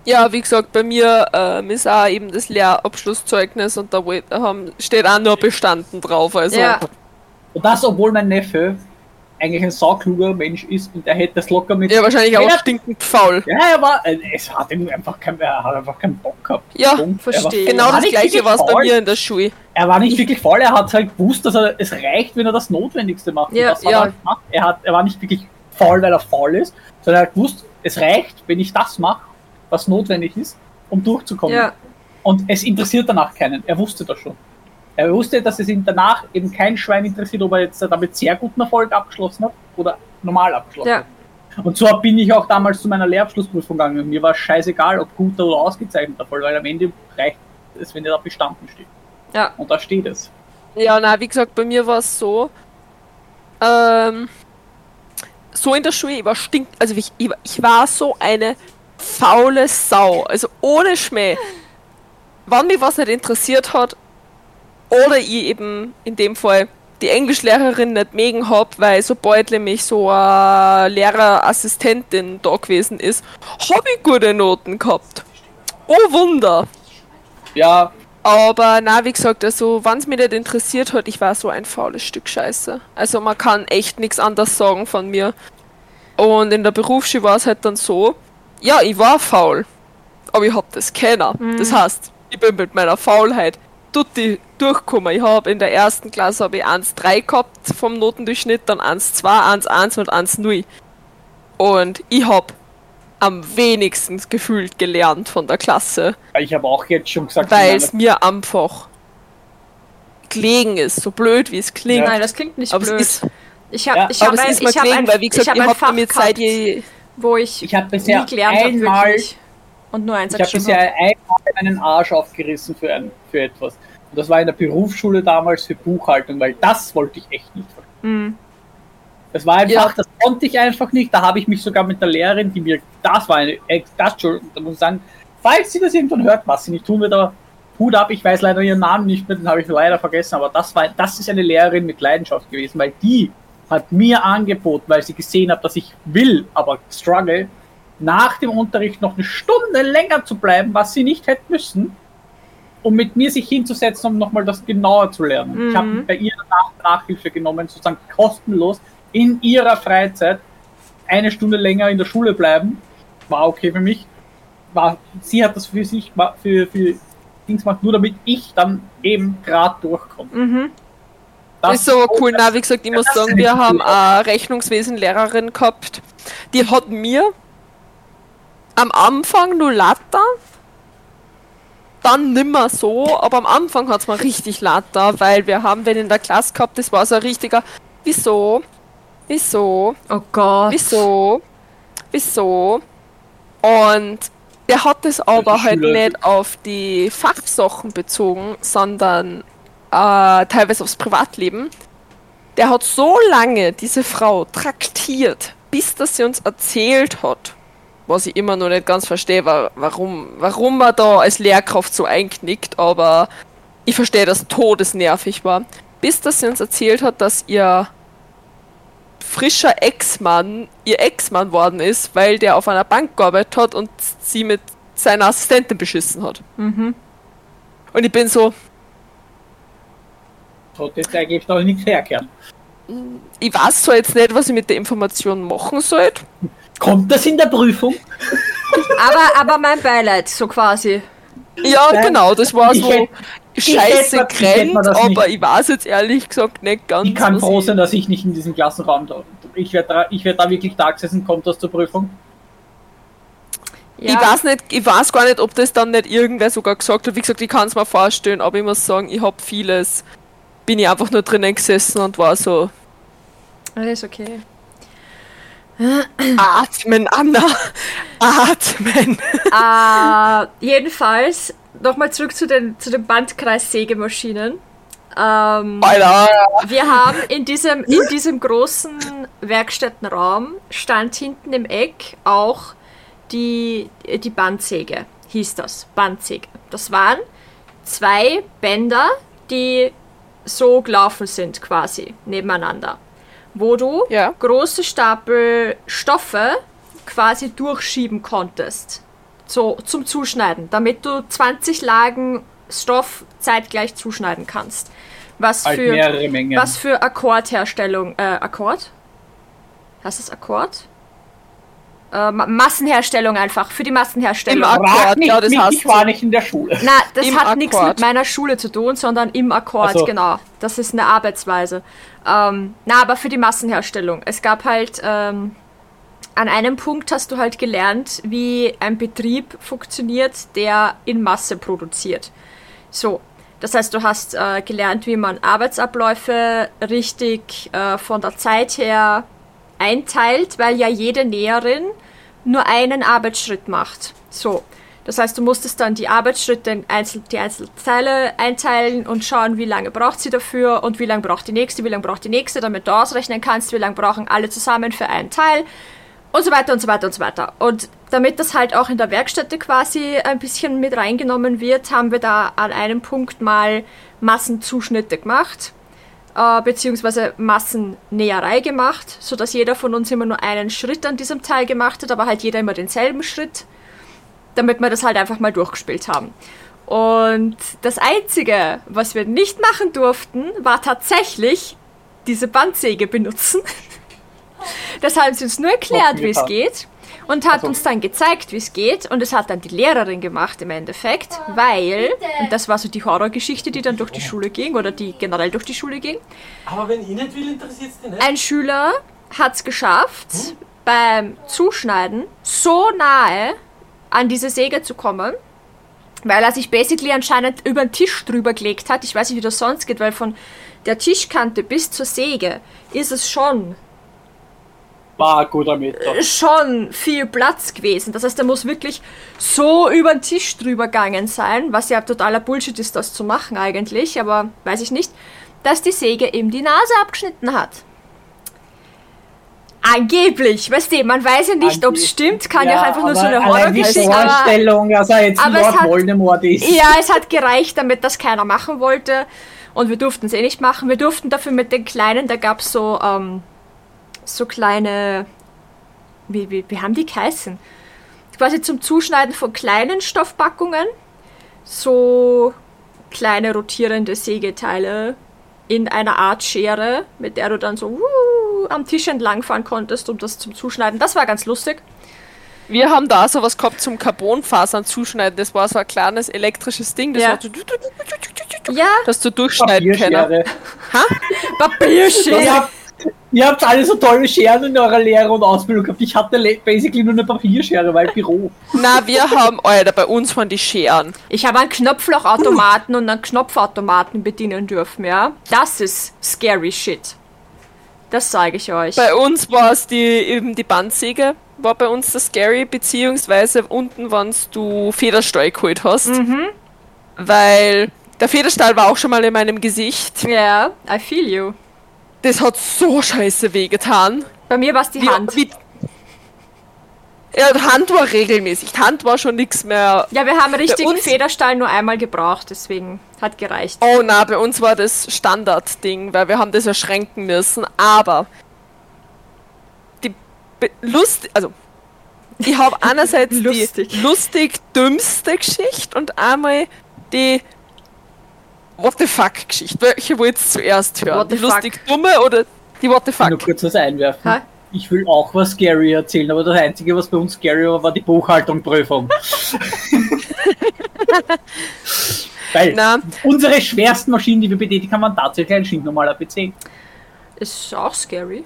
Ja, wie gesagt, bei mir ähm, ist auch eben das Lehrabschlusszeugnis und da steht auch nur bestanden drauf. Also Ja. Und das, obwohl mein Neffe eigentlich ein saukluger Mensch ist und er hätte das locker mit. Ja, wahrscheinlich auch stinkend faul. Ja, er war. äh, Es hat ihm einfach kein, er hat einfach keinen Bock gehabt. Ja, Punkt. Er war- verstehe. Genau das gleiche war es bei mir in der Schule. Er war nicht wirklich faul, er hat halt gewusst, dass er, es reicht, wenn er das Notwendigste macht. Ja, ja. Er, halt er, hat, er war nicht wirklich faul, weil er faul ist, sondern er hat gewusst, es reicht, wenn ich das mache, was notwendig ist, um durchzukommen. Ja. Und es interessiert danach keinen. Er wusste das schon. Er wusste, dass es ihn danach eben kein Schwein interessiert, ob er jetzt damit sehr guten Erfolg abgeschlossen hat oder normal abgeschlossen Ja. hat. Und so bin ich auch damals zu meiner Lehrabschlussprüfung gegangen. Mir war scheißegal, ob guter oder ausgezeichneter Erfolg, weil am Ende reicht es, wenn er da bestanden steht. Ja. Und da steht es. Ja, na, wie gesagt, bei mir war es so. Ähm, so in der Schule, ich war stink, also ich, ich, war- ich war so eine faule Sau. Also ohne Schmäh. Wann mich was nicht interessiert hat, oder ich eben in dem Fall die Englischlehrerin nicht mögen hab, weil sobald nämlich so eine Lehrerassistentin da gewesen ist, hab ich gute Noten gehabt. Oh Wunder! Ja, Aber na, wie gesagt, also wenn es mich nicht interessiert hat, ich war so ein faules Stück Scheiße. Also man kann echt nichts anderes sagen von mir. Und in der Berufsschule war es halt dann so, ja, ich war faul, aber ich hab das kennen. Das heißt, ich bin mit meiner Faulheit tutti durchgekommen. Ich habe in der ersten Klasse habe ich 1,3 gehabt vom Notendurchschnitt, dann 1,2, 1,1 und 1,0. Und ich hab am wenigsten gefühlt gelernt von der Klasse ich habe auch jetzt schon gesagt, weil es mir einfach gelegen ist, so blöd wie es klingt. Nein, das klingt nicht aber blöd. ist, ich habe Ja, ich hab ein, ich hab gelegen, ein, weil wie gesagt, ich hab habe Fach damit seit gehabt, je, wo ich, ich habe bisher nie gelernt habe, einmal, wirklich. Und nur eins ich habe bisher einmal meinen Arsch aufgerissen für, ein, für etwas. Und das war in der Berufsschule damals für Buchhaltung, weil das wollte ich echt nicht. Mhm. Das war einfach, Ja. das konnte ich einfach nicht. Da habe ich mich sogar mit der Lehrerin, die mir, das war eine, das, Entschuldigung, da muss ich sagen, falls sie das irgendwann hört, was sie nicht tun wird, aber Hut ab, ich weiß leider ihren Namen nicht mehr, den habe ich leider vergessen, aber das war, das ist eine Lehrerin mit Leidenschaft gewesen, weil die hat mir angeboten, weil sie gesehen hat, dass ich will, aber struggle, nach dem Unterricht noch eine Stunde länger zu bleiben, was sie nicht hätte müssen, um mit mir sich hinzusetzen, um nochmal das genauer zu lernen. Ich habe Mhm. bei ihr Nach Nachhilfe genommen, sozusagen kostenlos in ihrer Freizeit eine Stunde länger in der Schule bleiben. War okay für mich. War, sie hat das für sich für, für Dings gemacht, nur damit ich dann eben gerade durchkomme. Mhm. Das ist so cool. Na, wie gesagt, ich muss sagen, wir haben eine Rechnungswesen-Lehrerin gehabt, die hat mir am Anfang nur Latter, dann nimmer so, aber am Anfang hat es mir richtig Latter, weil wir haben wenn in der Klasse gehabt, das war so ein richtiger, wieso, wieso, Oh Gott. Wieso? Wieso? Und der hat es aber die halt nicht auf die Fachsachen bezogen, sondern äh, teilweise aufs Privatleben. Der hat so lange diese Frau traktiert, bis dass sie uns erzählt hat, was ich immer noch nicht ganz verstehe, wa- warum, warum man da als Lehrkraft so einknickt, aber ich verstehe, dass todesnervig war. Bis dass sie uns erzählt hat, dass ihr frischer Ex-Mann ihr Ex-Mann worden ist, weil der auf einer Bank gearbeitet hat und sie mit seiner Assistentin beschissen hat. Mhm. Und ich bin so, hat jetzt eigentlich noch nichts herkehren. ich weiß zwar jetzt nicht, was ich mit der Information machen soll. Kommt das in der Prüfung? Aber, aber mein Beileid, so quasi. Ja, Nein, genau, das war so hätt- scheiße grennt, aber nicht- ich weiß jetzt ehrlich gesagt nicht ganz. Ich kann froh sein, dass ich nicht in diesem Klassenraum da. Ich werde da, ich werd da wirklich da gesessen, kommt das zur Prüfung? Ja. Ich weiß nicht, ich weiß gar nicht, ob das dann nicht irgendwer sogar gesagt hat. Wie gesagt, ich kann es mir vorstellen, aber ich muss sagen, ich habe vieles, bin ich einfach nur drinnen gesessen und war so, Alles okay. Atmen, Anna. Atmen. Äh, jedenfalls, nochmal zurück zu den, zu den Bandkreissägemaschinen. Ähm, wir haben in diesem, in diesem großen Werkstättenraum stand hinten im Eck auch die, die Bandsäge, hieß das. Bandsäge. Das waren zwei Bänder, die so gelaufen sind quasi nebeneinander. Wo du Ja. große Stapel Stoffe quasi durchschieben konntest. So zum Zuschneiden, damit du 20 Lagen Stoff zeitgleich zuschneiden kannst. Was Halt für, mehrere Mengen. was für Akkordherstellung, äh, Akkord? Heißt das Akkord? Äh, Ma- Massenherstellung einfach, für die Massenherstellung. Im Akkord, nicht ja, das mich, heißt ich war nicht in der Schule. Na, das Im hat nichts mit meiner Schule zu tun, sondern im Akkord, Ach so. genau. Das ist eine Arbeitsweise. Ähm, na, aber für die Massenherstellung. Es gab halt, ähm, an einem Punkt hast du halt gelernt, wie ein Betrieb funktioniert, der in Masse produziert. So. Das heißt, du hast äh, gelernt, wie man Arbeitsabläufe richtig äh, von der Zeit her einteilt, weil ja jede Näherin nur einen Arbeitsschritt macht. So. Das heißt, du musstest dann die Arbeitsschritte in einzel die einzelnen Teile einteilen und schauen, wie lange braucht sie dafür und wie lange braucht die nächste, wie lange braucht die nächste, damit du ausrechnen kannst, wie lange brauchen alle zusammen für einen Teil und so weiter und so weiter und so weiter. Und damit das halt auch in der Werkstätte quasi ein bisschen mit reingenommen wird, haben wir da an einem Punkt mal Massenzuschnitte gemacht, äh, beziehungsweise Massennäherei gemacht, sodass jeder von uns immer nur einen Schritt an diesem Teil gemacht hat, aber halt jeder immer denselben Schritt, damit wir das halt einfach mal durchgespielt haben. Und das Einzige, was wir nicht machen durften, war tatsächlich diese Bandsäge benutzen. [LAUGHS] Das haben sie uns nur erklärt, wie es geht. Und hat Also- uns dann gezeigt, wie es geht. Und es hat dann die Lehrerin gemacht im Endeffekt, weil, und das war so die Horrorgeschichte, die dann durch die Schule ging, oder die generell durch die Schule ging, Aber wenn ich nicht will, interessiert es nicht. ein Schüler hat es geschafft, beim Zuschneiden so nahe an diese Säge zu kommen, weil er sich basically anscheinend über den Tisch drüber gelegt hat. Ich weiß nicht, wie das sonst geht, weil von der Tischkante bis zur Säge ist es schon, War ein guter Meter. schon viel Platz gewesen. Das heißt, er muss wirklich so über den Tisch drüber gegangen sein, was ja totaler Bullshit ist, das zu machen eigentlich, aber weiß ich nicht, dass die Säge ihm die Nase abgeschnitten hat. Angeblich, weißt du, man weiß ja nicht, ob es stimmt, kann ja, auch einfach nur so eine Horrorgeschichte aber Vorstellung, dass er jetzt Lord hat- Voldemort ist. ja, es hat gereicht, damit das keiner machen wollte. Und wir durften es eh nicht machen. Wir durften dafür mit den Kleinen, da gab es so, ähm, so kleine. Wie, wie, wie haben die geheißen? Quasi zum Zuschneiden von kleinen Stoffpackungen. So kleine rotierende Sägeteile in einer Art Schere, mit der du dann so wuh, am Tisch entlang fahren konntest, um das zum Zuschneiden. Das war ganz lustig. Wir haben da sowas gehabt zum Carbonfasern zuschneiden. Das war so ein kleines elektrisches Ding, das Ja. war so, Ja, dass du durchschneiden können. Papierschere. Papierschere. Ihr habt, alle so tolle Scheren in eurer Lehre und Ausbildung gehabt. Ich hatte basically nur eine Papierschere, weil Büro. [LAUGHS] Na, wir haben, Alter, bei uns waren die Scheren. Ich habe einen Knopflochautomaten und einen Knopfautomaten bedienen dürfen, ja. Das ist scary shit. Das sage ich euch. Bei uns war es die, eben die Bandsäge, war bei uns das Scary, beziehungsweise unten, wenn du Federstahl geholt hast. Mhm. Weil der Federstahl war auch schon mal in meinem Gesicht. Ja, I feel you. Das hat so scheiße wehgetan. Bei mir war es die Wie- Hand. Wie, ja, die Hand war regelmäßig. Die Hand war schon nichts mehr. Ja, wir haben richtigen uns- Federstahl nur einmal gebraucht, deswegen hat gereicht. Oh na, bei uns war das Standardding, weil wir haben das erschränken müssen. Aber die Be- Lust, also ich habe einerseits [LAUGHS] Lustig. die lustig dümmste Geschichte und einmal die What the fuck Geschichte. Welche wollt ihr zuerst hören? What the die lustig dumme oder die What the Ich will fuck? nur kurz was einwerfen. Ha? Ich will auch was scary erzählen, aber das Einzige, was bei uns scary war, war die Buchhaltung-Prüfung. [LAUGHS] Weil Na, unsere schwersten Maschinen, die wir betätigen, haben, waren tatsächlich ein stinknormaler PC. Ist auch scary.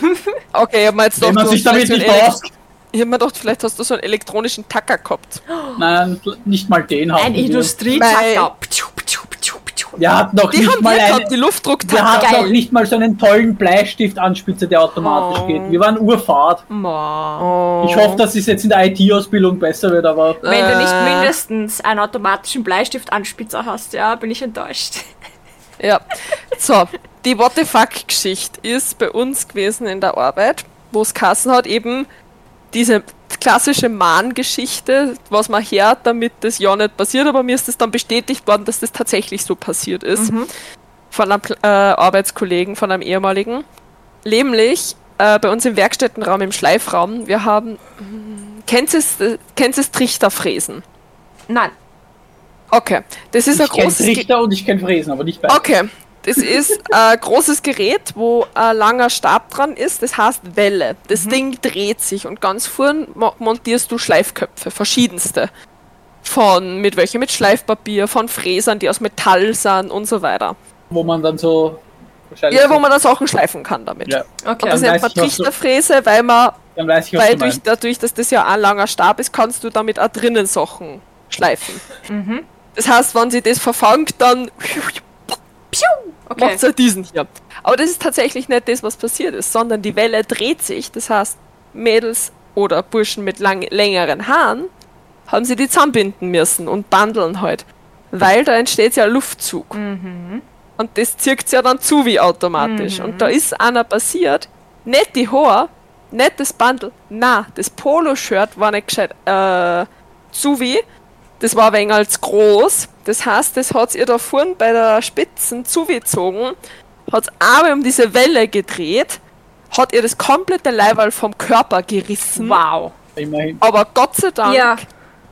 [LAUGHS] okay, ich hab mir jetzt Wenn gedacht, man sich damit vielleicht nicht auskennt. Ich hab mir gedacht, vielleicht hast du so einen elektronischen Tacker gehabt. Nein, nicht mal den haben Ein. Industrietacker. Wir hatten noch Die nicht haben mal wir gehabt, die Luftdrucktank. wir hatten Geil. noch nicht mal so einen tollen Bleistiftanspitzer, der automatisch Oh. geht. Wir waren urfahrt. Ma. Ich hoffe, dass es jetzt in der IT-Ausbildung besser wird, aber Wenn du nicht Äh. mindestens einen automatischen Bleistiftanspitzer hast, ja, bin ich enttäuscht. [LAUGHS] Ja. So, die What the fuck-Geschichte ist bei uns gewesen in der Arbeit, wo es Kassen hat, eben diese klassische Mahn-Geschichte, was man hört, damit das ja nicht passiert, aber mir ist es dann bestätigt worden, dass das tatsächlich so passiert ist. Von einem äh, Arbeitskollegen, von einem ehemaligen. Nämlich äh, bei uns im Werkstättenraum, im Schleifraum, wir haben. hm, Kennst du es, äh, kennst du das Trichterfräsen? Nein. Okay, das ist ein ich kenne großes Ge- Richter und ich kenne Fräsen, aber nicht beide. Okay, das ist ein großes Gerät, wo ein langer Stab dran ist. Das heißt Welle. Das Ding dreht sich und ganz vorn mo- montierst du Schleifköpfe, verschiedenste. Von mit welche mit Schleifpapier, von Fräsern, die aus Metall sind und so weiter. Wo man dann so wahrscheinlich Ja, wo man dann Sachen schleifen kann damit. Ja. Okay. Und das Dann nennt man weiß ich, was du- Trichterfräse, weil man, dann weiß ich, weil du durch, dadurch, dass das ja ein langer Stab ist, kannst du damit auch drinnen Sachen schleifen. Das heißt, wenn sie das verfangt, dann okay. macht er diesen hier. Aber das ist tatsächlich nicht das, was passiert ist, sondern die Welle dreht sich. Das heißt, Mädels oder Burschen mit lang, längeren Haaren haben sie die zusammenbinden müssen und bandeln halt. Weil da entsteht ja Luftzug. Und das zirkt ja dann zu wie automatisch. Und da ist einer passiert, nicht die Haare, nicht das Bandel, na, das Poloshirt war nicht gescheit äh, zu wie, das war ein wenig als groß. Das heißt, das hat ihr da vorn bei der Spitzen zugezogen, hat einmal um diese Welle gedreht, hat ihr das komplette Leiberl vom Körper gerissen, Wow. Immerhin. aber Gott sei Dank Ja.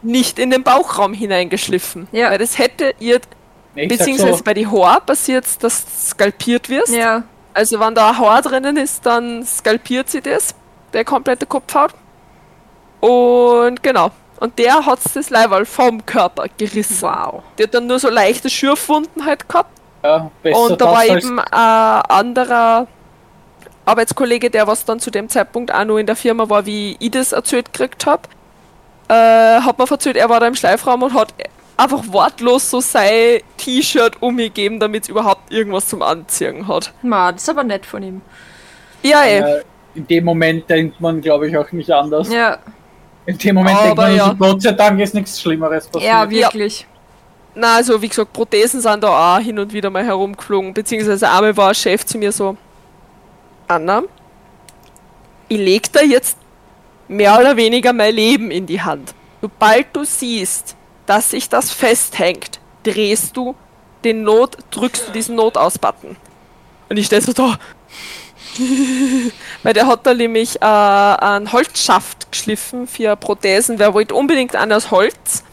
nicht in den Bauchraum hineingeschliffen. Ja. Weil das hätte ihr, Ich beziehungsweise so, bei die Haare passiert, dass du skalpiert wirst. Ja. Also wenn da ein Haar drinnen ist, dann skalpiert sie das, der komplette Kopfhaut. Und genau. Und der hat das Leiberl vom Körper gerissen. Wow. Die hat dann nur so leichte Schürfwunden halt gehabt. ja, besser Und da war eben ein anderer Arbeitskollege, der was dann zu dem Zeitpunkt auch noch in der Firma war, wie ich das erzählt gekriegt habe. Äh, hat mir erzählt, er war da im Schleifraum und hat einfach wortlos so sein T-Shirt umgegeben, damit es überhaupt irgendwas zum Anziehen hat. Ma, das ist aber nett von ihm. Ja, ey. äh, in dem Moment denkt man, glaube ich, auch nicht anders. Ja. In dem Moment denkt Aber man, ja. Gott sei Dank ist nichts Schlimmeres passiert. Ja, wirklich. Na, also wie gesagt, Prothesen sind da auch hin und wieder mal herumgeflogen, beziehungsweise einmal war ein Chef zu mir so, Anna, ich leg da jetzt mehr oder weniger mein Leben in die Hand. Sobald du siehst, dass sich das festhängt, drehst du den Not, drückst du diesen Notaus-Button. Und ich stehe so da. [LAUGHS] Weil der hat da nämlich äh, einen Holzschaft geschliffen für Prothesen, wer wollte unbedingt einen aus Holz.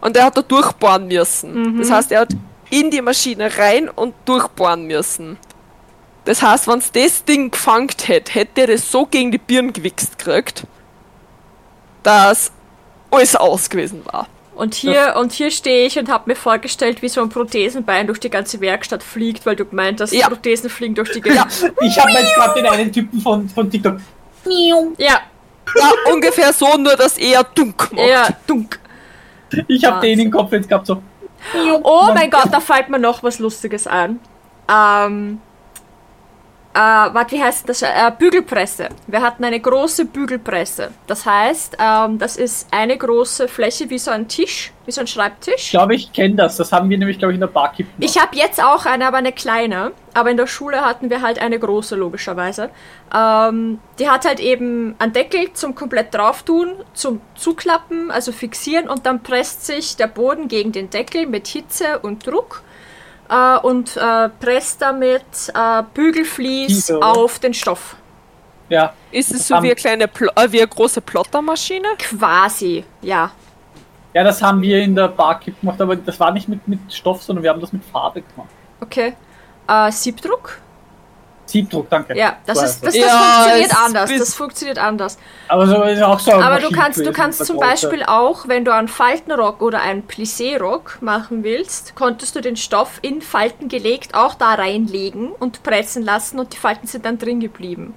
Und der hat da durchbohren müssen. Das heißt, er hat in die Maschine rein und durchbohren müssen. Das heißt, wenn das Ding gefangen hätte, hätte er das so gegen die Birne gewichst gekriegt, dass alles aus gewesen war. Und hier, und hier stehe ich und habe mir vorgestellt, wie so ein Prothesenbein durch die ganze Werkstatt fliegt, weil du gemeint hast, Ja. Prothesen fliegen durch die Gegend. Ich habe jetzt gerade den einen Typen von, von TikTok. Ja, Ja, ungefähr so, nur dass er dunk macht. ja, dunk. Ich habe den im Kopf jetzt gehabt, so. Oh mein Gott, da fällt mir noch was Lustiges ein. Ähm, äh, warte, wie heißt das? Äh, Bügelpresse. Wir hatten eine große Bügelpresse. Das heißt, ähm, das ist eine große Fläche wie so ein Tisch, wie so ein Ich Schreibtisch. glaube, ich kenne das. Das haben wir nämlich, glaube ich, in der Barkeep. gemacht. Ich habe jetzt auch eine, aber eine kleine. Aber in der Schule hatten wir halt eine große, logischerweise. Ähm, die hat halt eben einen Deckel zum komplett drauf tun, zum Zuklappen, also fixieren und dann presst sich der Boden gegen den Deckel mit Hitze und Druck äh, und äh, presst damit äh, Bügelflies auf den Stoff. Ja, Ist es so Am- wie eine kleine, Pl äh, wie eine große Plottermaschine? Quasi, ja. ja, das haben wir in der Barkeep gemacht, aber das war nicht mit, mit Stoff, sondern wir haben das mit Farbe gemacht. Okay. Äh, Siebdruck? Siebdruck, danke. Ja, das, ist, das, das Ja, funktioniert anders. Das funktioniert anders. Aber so ist auch so. Aber du kannst, du kannst zum. Beispiel auch, wenn du einen Faltenrock oder einen Plissé-Rock machen willst, konntest du den Stoff in Falten gelegt auch da reinlegen und pressen lassen und die Falten sind dann drin geblieben.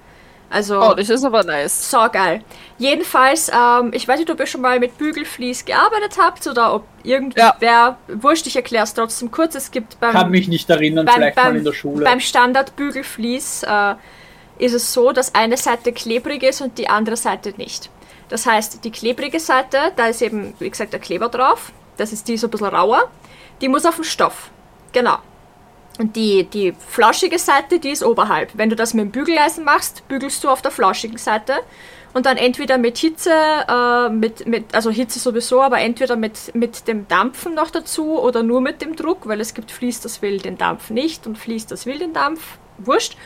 Also Oh, das ist aber nice. saugeil. Jedenfalls, ähm, ich weiß nicht, ob ihr schon mal mit Bügelflies gearbeitet habt oder ob irgendwer, wurscht, ich erkläre es trotzdem kurz. Es gibt beim, Kann mich nicht erinnern, beim, vielleicht beim, mal in der Schule. beim Standardbügelflies äh, ist es so, dass eine Seite klebrig ist und die andere Seite nicht. Das heißt, die klebrige Seite, da ist eben, wie gesagt, der Kleber drauf. Das ist die so ein bisschen rauer. Die muss auf den Stoff. Genau. Die, die flauschige Seite, die ist oberhalb. Wenn du das mit dem Bügeleisen machst, bügelst du auf der flauschigen Seite. Und dann entweder mit Hitze, äh, mit, mit, also Hitze sowieso, aber entweder mit, mit dem Dampfen noch dazu oder nur mit dem Druck, weil es gibt Fließ, das will den Dampf nicht und Fließ, das will den Dampf. Wurscht.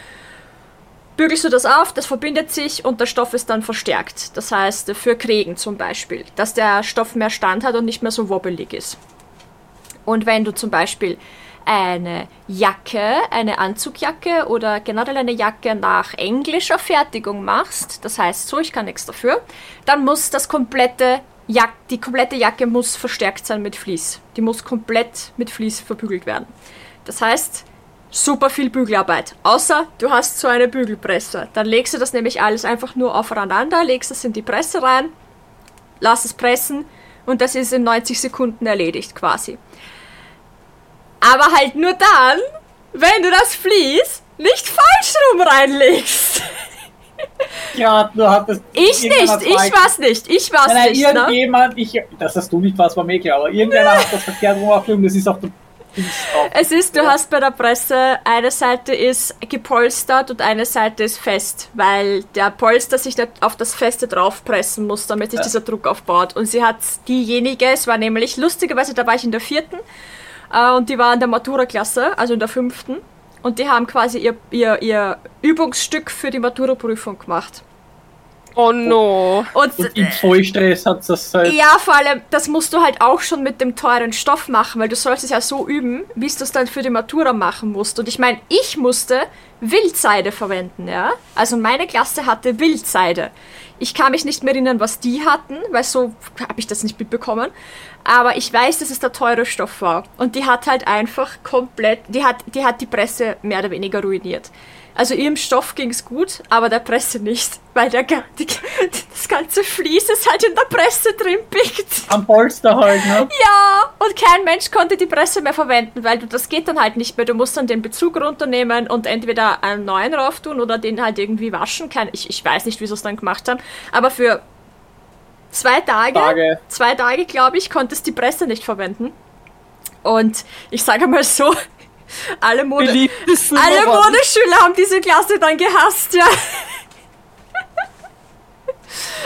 Bügelst du das auf, das verbindet sich und der Stoff ist dann verstärkt. Das heißt, für Krägen zum Beispiel, dass der Stoff mehr Stand hat und nicht mehr so wobbelig ist. Und wenn du zum Beispiel eine Jacke, eine Anzugjacke oder generell eine Jacke nach englischer Fertigung machst, das heißt so, ich kann nichts dafür, dann muss das komplette Jack die komplette Jacke muss verstärkt sein mit Vlies. Die muss komplett mit Vlies verbügelt werden. Das heißt, super viel Bügelarbeit. Außer du hast so eine Bügelpresse. Dann legst du das nämlich alles einfach nur aufeinander, legst es in die Presse rein, lass es pressen und das ist in 90 Sekunden erledigt quasi. Aber halt nur dann, wenn du das Vlies nicht falsch rum reinlegst. [LAUGHS] Ja, du hattest. Ich nicht, irgendjemand ich fragt- war's nicht, ich war's Nein, nicht, ne? irgendjemand, ich, das hast du nicht, was war mir klar, aber irgendeiner hat das verkehrt rum aufgeschrieben, das ist auf der. Es ist, du hast bei der Presse, eine Seite ist gepolstert und eine Seite ist fest, weil der Polster sich auf das Feste draufpressen muss, damit sich Ja. dieser Druck aufbaut. Und sie hat diejenige, es war nämlich lustigerweise, da war ich in der vierten und die war in der Matura-Klasse, also in der fünften. Und die haben quasi ihr, ihr, ihr Übungsstück für die Matura-Prüfung gemacht. Oh no. Und, Und im Vollstress hat das halt. ja, vor allem, das musst du halt auch schon mit dem teuren Stoff machen, weil du sollst es ja so üben, wie du es dann für die Matura machen musst. Und ich meine, ich musste Wildseide verwenden, ja. Also meine Klasse hatte Wildseide. Ich kann mich nicht mehr erinnern, was die hatten, weil so habe ich das nicht mitbekommen. Aber ich weiß, dass es der teure Stoff war. Und die hat halt einfach komplett, die hat die, hat die Presse mehr oder weniger ruiniert. Also ihrem Stoff ging es gut, aber der Presse nicht, [LAUGHS] weil der, die, [LAUGHS] das ganze Vlies ist halt in der Presse drin pickt. Am Polster halt, ne? Ja, und kein Mensch konnte die Presse mehr verwenden, weil du das geht dann halt nicht mehr. Du musst dann den Bezug runternehmen und entweder einen neuen rauf tun oder den halt irgendwie waschen. Kein, ich, ich weiß nicht, wieso es dann gemacht haben, aber für zwei Tage, Tage. zwei Tage, glaube ich, konntest die Presse nicht verwenden. Und ich sage mal so, [LAUGHS] alle, Mode, alle. Modeschüler haben diese Klasse dann gehasst, ja. [LAUGHS]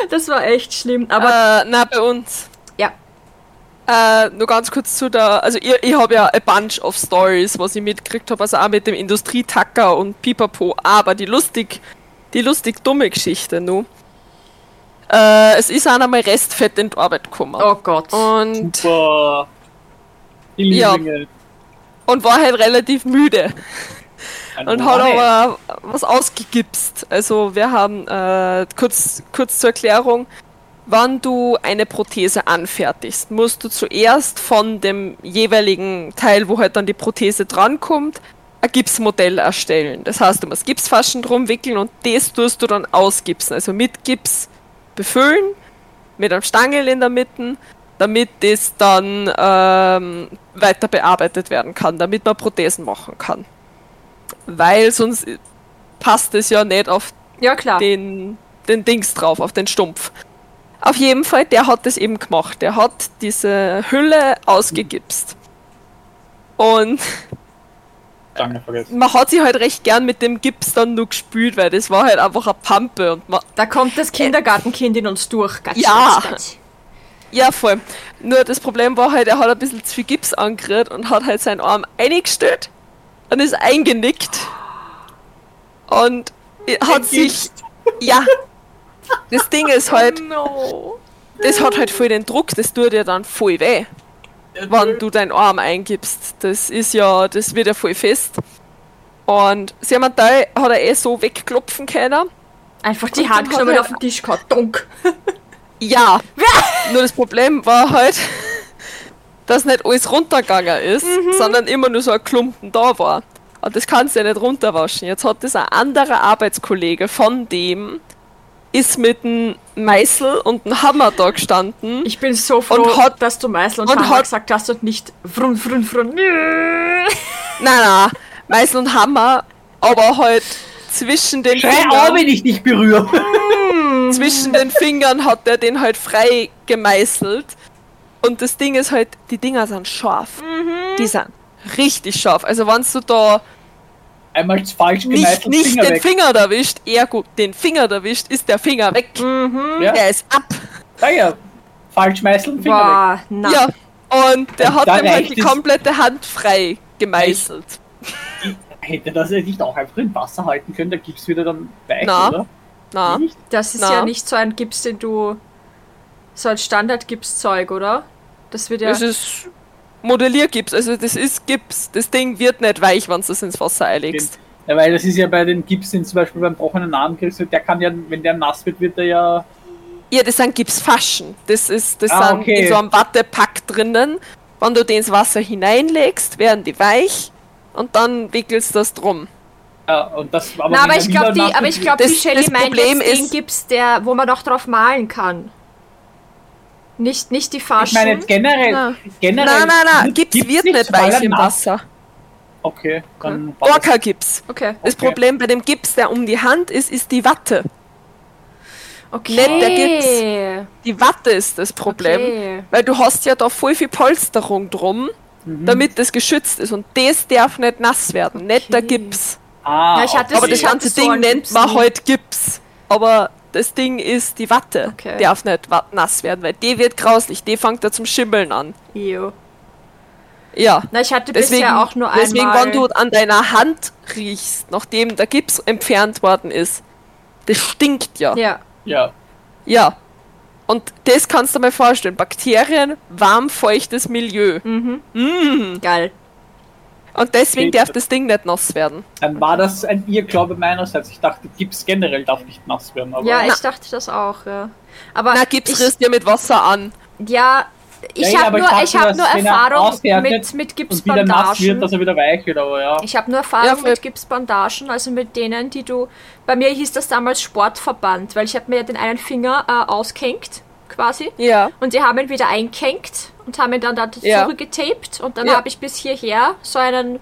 Das war echt schlimm, aber äh, na, bei uns. ja. Äh, nur ganz kurz zu der, also ich, ich habe ja a bunch of stories, was ich mitgekriegt habe, also auch mit dem Industrietacker und Pipapo, aber die lustig, die lustig dumme Geschichte nur. Äh, es ist auch einmal Restfett in die Arbeit gekommen. Oh Gott. Und, Super. Ja. Und war halt relativ müde. Ein Und hat aber was ausgegipst. Also wir haben, äh, kurz, kurz zur Erklärung, wann du eine Prothese anfertigst, musst du zuerst von dem jeweiligen Teil, wo halt dann die Prothese drankommt, ein Gipsmodell erstellen. Das heißt, du musst Gipsfaschen drum wickeln und das tust du dann ausgipsen. Also mit Gips befüllen, mit einem Stangel in der Mitte, damit das dann ähm, weiter bearbeitet werden kann, damit man Prothesen machen kann. Weil sonst passt es ja nicht auf Ja, den, den Dings drauf, auf den Stumpf. Auf jeden Fall, der hat das eben gemacht. Der hat diese Hülle ausgegipst. Und Lange vergessen. man hat sich halt recht gern mit dem Gips dann nur gespült, weil das war halt einfach eine Pampe und man, Da kommt das Kindergartenkind in uns durch. Ganz Ja. ganz, ganz. Ja, voll. Nur das Problem war halt, er hat ein bisschen zu viel Gips angerührt und hat halt seinen Arm eingestellt und ist eingenickt. Und er hat sich. [LAUGHS] Ja. Das Ding ist halt, No. das hat halt voll den Druck, das tut dir dann voll weh, wenn du deinen Arm eingibst. Das ist ja, das wird ja voll fest. Und sie haben einen Teil, hat er eh so wegklopfen können. Einfach die Hand genommen auf den Tisch gehauen. Dunk. [LAUGHS] Ja. [LAUGHS] Nur das Problem war halt, [LAUGHS] dass nicht alles runtergegangen ist, sondern immer nur so ein Klumpen da war. Und das kannst du ja nicht runterwaschen. Jetzt hat das ein anderer Arbeitskollege von dem, ist mit einem Meißel und einem Hammer da gestanden. Ich bin so froh, Und hat- dass du Meißel und, und Hammer hat- gesagt hast und nicht frun, frun, frun. [LAUGHS] Nein, nein, Meißel und Hammer, aber halt zwischen den Schrei auf, Fingern, wenn ich dich berühre. [LAUGHS] zwischen den Fingern hat er den halt frei gemeißelt. Und das Ding ist halt, die Dinger sind scharf. Die sind richtig scharf. Also wenn du da Einmal falsch nicht, gemeißelt, nicht Finger den weg. Finger erwischt, eher gut den Finger erwischt, ist der Finger weg. Ja, Der ist ab. sag ja. Falsch meißeln, Finger weg. Boah, na. Ja. Und der Und hat ihm halt die es- komplette Hand frei gemeißelt. Hätte das ja nicht auch einfach in Wasser halten können, da gibt's wieder dann weich, Na. oder? Na, Nicht? Das ist Na. ja nicht so ein Gips, den du. So ein Standard-Gips-Zeug, oder? Das wird ja. das ist Modelliergips, also das ist Gips. Das Ding wird nicht weich, wenn du es ins Wasser einlegst. Ja, weil das ist ja bei den Gipsen zum Beispiel beim brochenen Arm, der kann ja, wenn der nass wird, wird er ja. Ja, das sind Gipsfaschen. Das ist, das Ah, sind okay. in so einem Wattepack drinnen. Wenn du den ins Wasser hineinlegst, werden die weich und dann wickelst du das drum. Ja, und das, aber Na, aber er ich glaube, die, aber ich glaube, die Das- Shelly das meint Problem jetzt den Gips, der, wo man doch drauf malen kann. Nicht, nicht die Ich Faschen. meine jetzt generell. Na. generell Nein, nein, nein, wird- Gips wird nicht weich im Wasser. Okay, dann das- Orca-Gips. okay. Das Okay. Problem bei dem Gips, der um die Hand ist, ist die Watte. Okay. Nicht der Gips. Die Watte ist das Problem. Okay. Weil du hast ja da voll viel Polsterung drum, Mhm. damit das geschützt ist. Und das darf nicht nass werden, nicht der Okay. Gips. Ah, Ja, ich hatte Aber okay. das ich hatte ganze Ding nennt man nie. halt Gips. Aber das Ding ist die Watte. Okay. Darf nicht nass werden, weil die wird grauslich. Die fängt da zum Schimmeln an. Ew. Ja. Na, ich hatte Deswegen, bisher auch nur deswegen einmal. wenn du an deiner Hand riechst, nachdem der Gips entfernt worden ist, das stinkt ja. ja. Ja, Ja. Und das kannst du dir mal vorstellen. Bakterien, warm, feuchtes Milieu. Mhm. Mm. Geil. Und deswegen darf das Ding nicht nass werden. dann war das ein Irrglaube meinerseits. Ich dachte, Gips generell darf nicht nass werden. Aber Ja, Na. ich dachte das auch, ja. Aber Na, Gips ich, rührst ja mit Wasser an. ja, ich Ja, habe nur, dachte, ich hab nur er Erfahrung mit, mit und wieder nass wird, Gipsbandagen. dass er wieder weich wird. Aber ja. Ich habe nur Erfahrung Ja, mit Gipsbandagen, also mit denen, die du. Bei mir hieß das damals Sportverband, weil ich habe mir ja den einen Finger äh, ausgehängt, quasi. Ja. Und die haben ihn wieder eingehängt und haben ihn dann da Ja. zurückgetaped und dann Ja. habe ich bis hierher so einen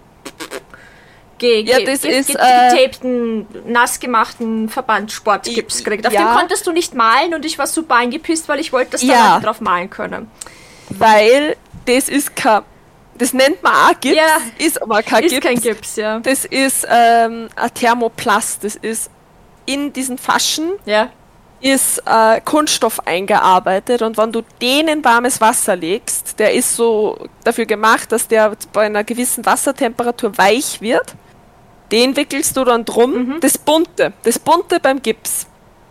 ge Ja, das ge ist, ge äh, getapten, nass gemachten Verbandsportgips I- gekriegt. Auf ja. dem konntest du nicht malen und ich war super eingepisst, weil ich wollte, dass da Ja. Drauf malen können. Weil das ist kein. Das nennt man auch Gips, Ja. ist aber kein Ist Gips. kein Gips, ja. Das ist ähm, ein Thermoplast. Das ist in diesen Faschen Ja. Ist äh, Kunststoff eingearbeitet und wenn du den in warmes Wasser legst, der ist so dafür gemacht, dass der bei einer gewissen Wassertemperatur weich wird. Den wickelst du dann drum. Das bunte, das bunte beim Gips.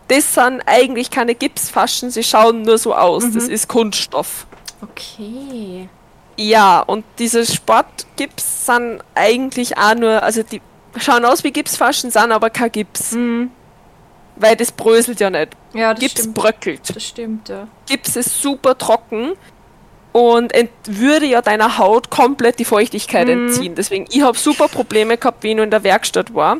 Das sind eigentlich keine Gipsfaschen, sie schauen nur so aus. Das ist Kunststoff. Okay. Ja, und diese Sportgips sind eigentlich auch nur, also die schauen aus wie Gipsfaschen, sind aber kein Gips. Mhm. Weil das bröselt ja nicht. Ja, das Gips stimmt. bröckelt. Das stimmt, ja. Gips ist super trocken und würde ja deiner Haut komplett die Feuchtigkeit Mhm. entziehen. Deswegen, ich habe super Probleme gehabt, wie ich noch in der Werkstatt war.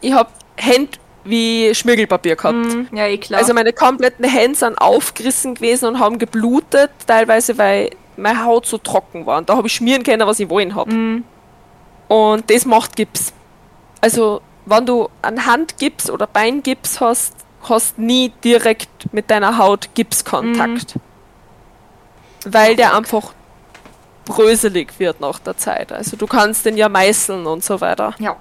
Ich habe Hände wie Schmirgelpapier gehabt. Mhm. Ja, eh klar. Also meine kompletten Hände sind aufgerissen gewesen und haben geblutet, teilweise weil meine Haut so trocken war. Und da habe ich schmieren können, was ich wollen habe. Mhm. Und das macht Gips. Also, wenn du einen Handgips oder Beingips hast, hast nie direkt mit deiner Haut Gipskontakt. Weil der einfach bröselig wird nach der Zeit. Also du kannst den ja meißeln und so weiter. Ja.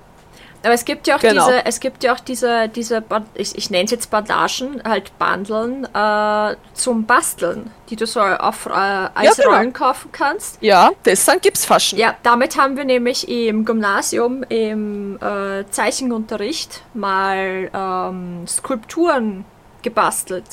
Aber es gibt ja auch Genau. diese, es gibt ja auch diese, diese ich, ich nenne es jetzt Bandagen, halt Bandeln äh, zum Basteln, die du so auf äh, als genau. Rollen kaufen kannst. Ja, das sind Gipsfaschen. Ja, damit haben wir nämlich im Gymnasium im äh, Zeichenunterricht mal ähm, Skulpturen gebastelt.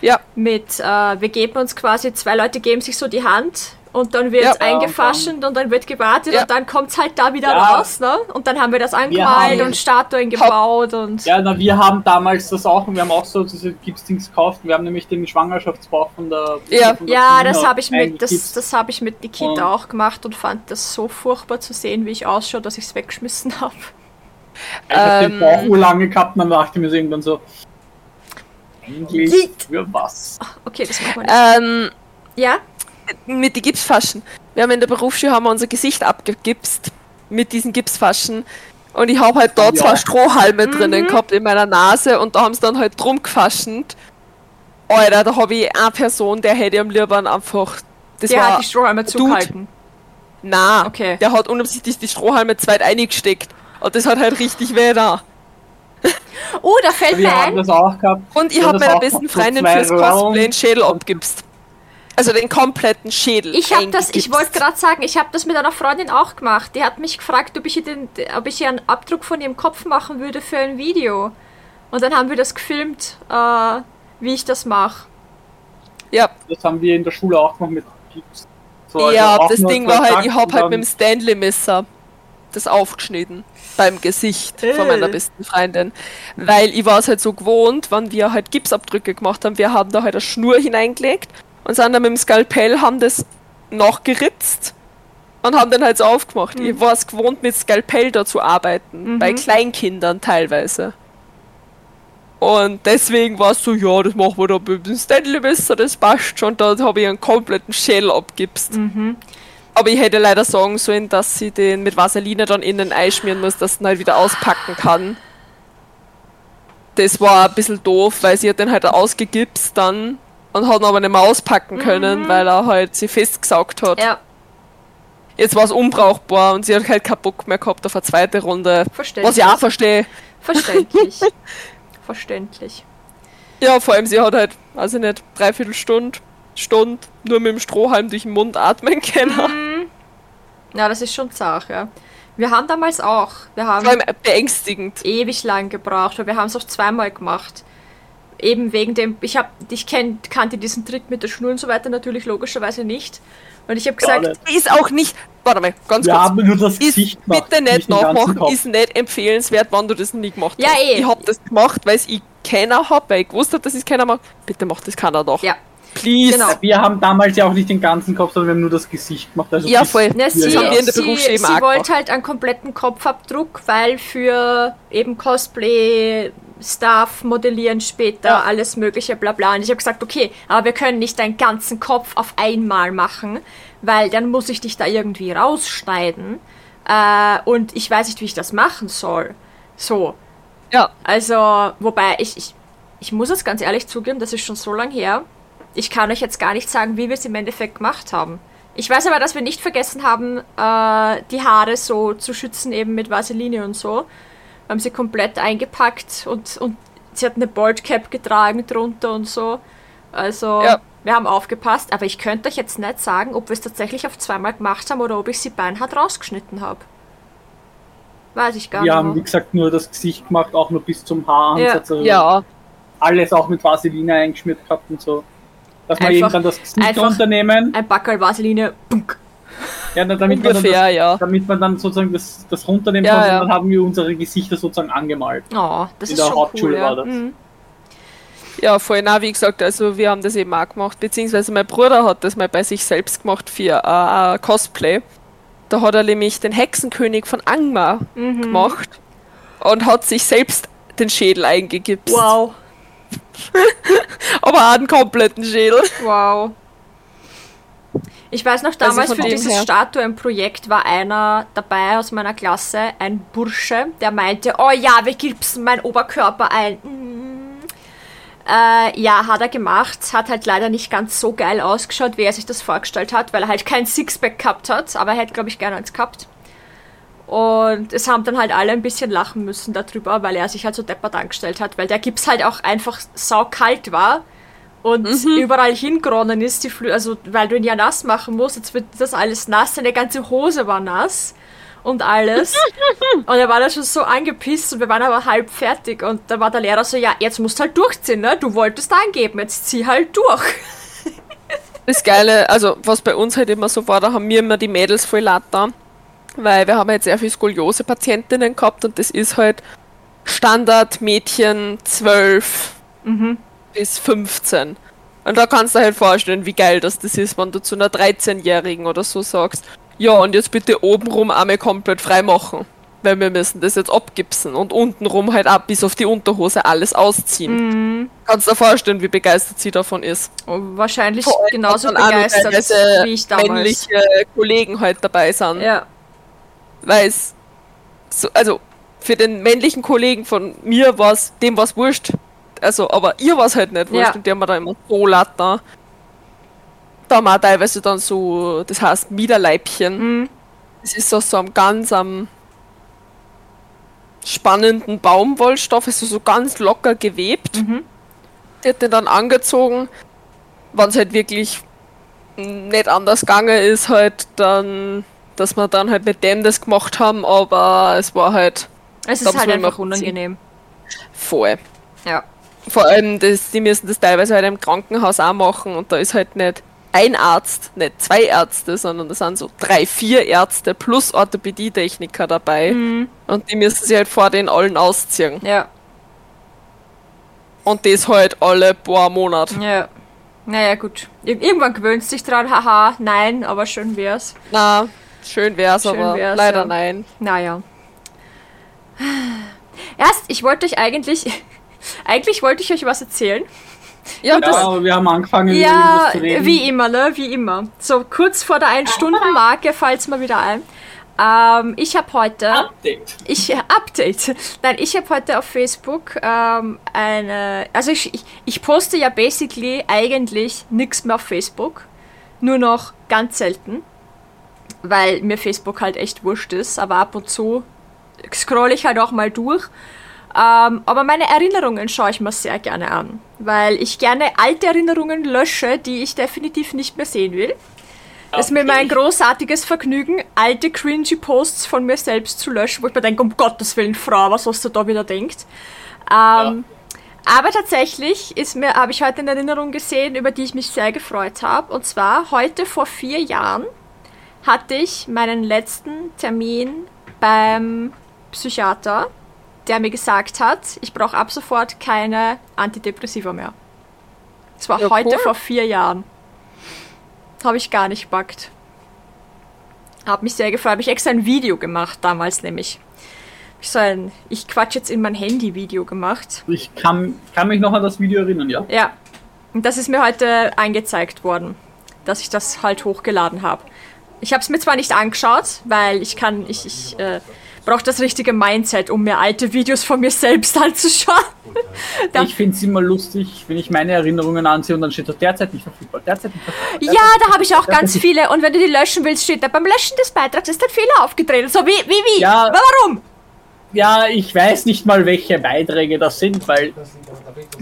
Ja. Mit, äh, wir geben uns quasi, zwei Leute geben sich so die Hand Und dann wird Ja. eingefaschend und dann wird gewartet Ja. und dann kommt es halt da wieder Ja. raus, ne? Und dann haben wir das angemalt und Statuen gebaut und. Ja, na, wir haben damals das auch und wir haben auch so diese Gipsdings gekauft. Wir haben nämlich den Schwangerschaftsbauch von der. Ja. von der Ja, das habe ich mit, das, das habe ich mit Nikita Und- auch gemacht und fand das so furchtbar zu sehen, wie ich ausschaue, dass ich es weggeschmissen habe. Ich habe den Ähm, Bauch urlange gehabt und dann dachte ich mir so irgendwann so. Eigentlich für was? Okay, das machen wir nicht. Ähm, ja? Mit den Gipsfaschen. Wir haben in der Berufsschule haben wir unser Gesicht abgegipst mit diesen Gipsfaschen. Und ich habe halt da Ja. zwei Strohhalme Mhm. drinnen gehabt in meiner Nase und da haben sie dann halt drum gefaschend. Alter, da habe ich eine Person, der hätte am liebsten einfach. Das Der war. hat die Strohhalme zugehalten. Na, Okay. der hat unabsichtlich die Strohhalme zweit eingesteckt. Und das hat halt richtig weh da. Oh, da fällt Wir mir ein. das auch gehabt. Und ich habe meiner besten Freundin fürs. Cosplay einen Schädel abgibst. Also den kompletten Schädel. Ich habe das, ich wollte gerade sagen, ich habe das mit einer Freundin auch gemacht. Die hat mich gefragt, ob ich, ihr den, ob ich ihr einen Abdruck von ihrem Kopf machen würde für ein Video. Und dann haben wir das gefilmt, äh, wie ich das mache. Ja, Das haben wir in der Schule auch noch mit Gips. So, also ja, auch das Ding war halt, ich hab und halt mit dem Stanley-Messer das aufgeschnitten. Beim Gesicht von Äh. meiner besten Freundin. Weil ich war es halt so gewohnt, wenn wir halt Gipsabdrücke gemacht haben, wir haben da halt eine Schnur hineingelegt und sind dann mit dem Skalpell, haben das nachgeritzt und haben dann halt so aufgemacht. Mhm. Ich war es gewohnt, mit Skalpell da zu arbeiten. Bei Kleinkindern teilweise. Und deswegen war es so, ja, das machen wir da mit dem Stanley-Messer, das passt schon. Da habe ich einen kompletten Schädel abgibst. Mhm. Aber ich hätte leider sagen sollen, dass sie den mit Vaseline dann innen einschmieren muss, dass sie ihn halt wieder auspacken kann. Das war ein bisschen doof, weil sie hat den halt ausgegipst dann und hat ihn aber nicht mehr auspacken können, weil er halt sie festgesaugt hat. Ja, Jetzt war es unbrauchbar und sie hat halt keinen Bock mehr gehabt auf eine zweite Runde. verständlich. Was ich auch verstehe. Verständlich. [LAUGHS] Verständlich. Ja, vor allem sie hat halt, weiß ich nicht, dreiviertel Stunde, Stunde nur mit dem Strohhalm durch den Mund atmen können. Ja, das ist schon zart, ja. Wir haben damals auch, wir haben beängstigend. ewig lang gebraucht, aber wir haben es auch zweimal gemacht. Eben wegen dem, ich hab, ich kenn, kannte diesen Trick mit der Schnur und so weiter natürlich logischerweise nicht. Und ich habe gesagt. Ist auch nicht, warte mal, ganz Wir kurz. haben nur das ist Gesicht gemacht, bitte nicht nachmachen, ist nicht empfehlenswert, wenn du das nie gemacht Ja, hast. eh. Ich hab das gemacht, weil ich keiner hab, weil ich gewusst hab, dass ich keiner macht. Bitte macht das keiner doch. ja, Please. Genau. Wir haben damals ja auch nicht den ganzen Kopf, sondern wir haben nur das Gesicht gemacht. Also Ja, voll. Ne, sie, der sie, sie auch wollte halt einen kompletten Kopfabdruck, weil für eben Cosplay, Stuff, Modellieren später, Ja. alles mögliche, bla bla. Und ich habe gesagt, okay, aber wir können nicht deinen ganzen Kopf auf einmal machen, weil dann muss ich dich da irgendwie rausschneiden. Äh, und ich weiß nicht, wie ich das machen soll. So, Ja. also, wobei ich, ich, ich muss es ganz ehrlich zugeben, das ist schon so lang her. Ich kann euch jetzt gar nicht sagen, wie wir es im Endeffekt gemacht haben. Ich weiß aber, dass wir nicht vergessen haben, äh, die Haare so zu schützen, eben mit Vaseline und so. Wir haben sie komplett eingepackt und, und sie hat eine Baldcap getragen drunter und so. Also, Ja. wir haben aufgepasst, aber ich könnte euch jetzt nicht sagen, ob wir es tatsächlich auf zweimal gemacht haben oder ob ich sie beinhart rausgeschnitten habe. Weiß ich gar Wir haben, nicht. wie mehr. gesagt, nur das Gesicht gemacht, auch nur bis zum Haaransatz. also Ja. Alles auch mit Vaseline eingeschmiert gehabt und so. Dass wir eben dann das Gesicht runternehmen, Ein Backerl Vaseline, bunk. Ja, na, damit, man dann Ungefähr, das, ja. damit man dann sozusagen das, das runternehmen Ja, kann, ja. und dann haben wir unsere Gesichter sozusagen angemalt. Oh, das In ist der schon cool. Hauptschule Ja. war das. Mhm. Ja, voll nah, wie gesagt, also wir haben das eben auch gemacht, beziehungsweise mein Bruder hat das mal bei sich selbst gemacht für äh, Cosplay. Da hat er nämlich den Hexenkönig von Angmar Mhm. gemacht und hat sich selbst den Schädel eingegipst. Wow, [LAUGHS] Aber auch einen kompletten Schädel. wow. Ich weiß noch, damals Also für dieses her. Statuenprojekt war einer dabei aus meiner Klasse, ein Bursche, der meinte, oh ja, wir gipsen meinen Oberkörper ein. Mm. Äh, ja, hat er gemacht. Hat halt leider nicht ganz so geil ausgeschaut, wie er sich das vorgestellt hat, weil er halt kein Sixpack gehabt hat, aber er hätte, glaube ich, gerne eins gehabt. Und es haben dann halt alle ein bisschen lachen müssen darüber, weil er sich halt so deppert angestellt hat, weil der Gips halt auch einfach saukalt war und überall hingeronnen ist, die Flü also weil du ihn ja nass machen musst, jetzt wird das alles nass, seine ganze Hose war nass und alles. [LAUGHS] und er war da schon so angepisst und wir waren aber halb fertig und da war der Lehrer so, ja, jetzt musst du halt durchziehen, ne? Du wolltest angeben, jetzt zieh halt durch. [LAUGHS] Das Geile, also was bei uns halt immer so war, da haben wir immer die Mädels voll latter, weil wir haben halt sehr viele Skoliose-Patientinnen gehabt und das ist halt Standard Mädchen 12 bis 15. Und da kannst du halt vorstellen, wie geil das, das ist, wenn du zu einer 13-Jährigen oder so sagst, ja, und jetzt bitte obenrum einmal komplett frei machen. Weil wir müssen das jetzt abgipsen und untenrum halt ab bis auf die Unterhose alles ausziehen. Kannst du dir vorstellen, wie begeistert sie davon ist. Oh, wahrscheinlich Vor allem, genauso begeistert wie ich damals. männliche Kollegen halt dabei sind. Ja. Weil es, so, also für den männlichen Kollegen von mir war es, dem war es wurscht. Also, aber ihr war es halt nicht wurscht Ja. und die haben wir da immer so latter. Da haben wir teilweise dann so, das heißt Miederleibchen. Mhm. Das ist so, so am ganz am spannenden Baumwollstoff, ist so, so ganz locker gewebt. Mhm. Die hat den dann angezogen. Wenn es halt wirklich nicht anders gegangen ist, halt dann, dass wir dann halt mit dem das gemacht haben, aber es war halt Es ist halt einfach unangenehm. voll. Ja. Vor allem, das, die müssen das teilweise halt im Krankenhaus auch machen und da ist halt nicht ein Arzt, nicht zwei Ärzte, sondern das sind so drei, vier Ärzte plus Orthopädietechniker dabei und die müssen sich halt vor den allen ausziehen. Ja. Und das halt alle paar Monate. Ja. Naja, gut. Ir irgendwann gewöhnst dich dran, haha, nein, aber schön wär's. Na, schön wär's, Schön aber wär's, leider ja. nein. Naja. Erst, ich wollte euch eigentlich. Eigentlich wollte ich euch was erzählen. Ja, Ja, das, aber wir haben angefangen, Ja, zu reden. wie immer, ne? Wie immer. So kurz vor der Ein-Stunden-Marke fällt's mir wieder ein. Ähm, ich habe heute. Update. Ich Update. Nein, ich habe heute auf Facebook ähm, eine. Also ich, ich, ich poste ja basically eigentlich nichts mehr auf Facebook. Nur noch ganz selten. Weil mir Facebook halt echt wurscht ist. Aber ab und zu scroll ich halt auch mal durch. Ähm, aber meine Erinnerungen schaue ich mir sehr gerne an. Weil ich gerne alte Erinnerungen lösche, die ich definitiv nicht mehr sehen will. Das ist mir immer ein großartiges Vergnügen, alte cringy Posts von mir selbst zu löschen, wo ich mir denke, um Gottes Willen, Frau, was hast du da wieder denkt. Ähm, Aber tatsächlich ist mir, habe ich heute eine Erinnerung gesehen, über die ich mich sehr gefreut habe. Und zwar heute vor vier Jahren hatte ich meinen letzten Termin beim Psychiater, der mir gesagt hat, ich brauche ab sofort keine Antidepressiva mehr. Das war Ja, heute cool. vor vier Jahren. Habe ich gar nicht gebackt. Hab mich sehr gefreut. Habe ich extra ein Video gemacht, damals nämlich. Ich so ein Ich quatsch jetzt in mein Handy Video gemacht. Ich kann, kann mich noch an das Video erinnern, ja. Ja. Und das ist mir heute angezeigt worden, dass ich das halt hochgeladen habe. Ich habe es mir zwar nicht angeschaut, weil ich kann, ich, ich äh, brauche das richtige Mindset, um mir alte Videos von mir selbst [LAUGHS] anzuschauen. Ich finde es immer lustig, wenn ich meine Erinnerungen ansehe und dann steht da derzeit nicht verfügbar, derzeit nicht verfügbar. Ja, da habe ich auch ganz viele. Und wenn du die löschen willst, steht da beim Löschen des Beitrags ist ein Fehler aufgetreten. So, wie, wie, wie? Ja. Warum? Ja, ich weiß nicht mal, welche Beiträge das sind, weil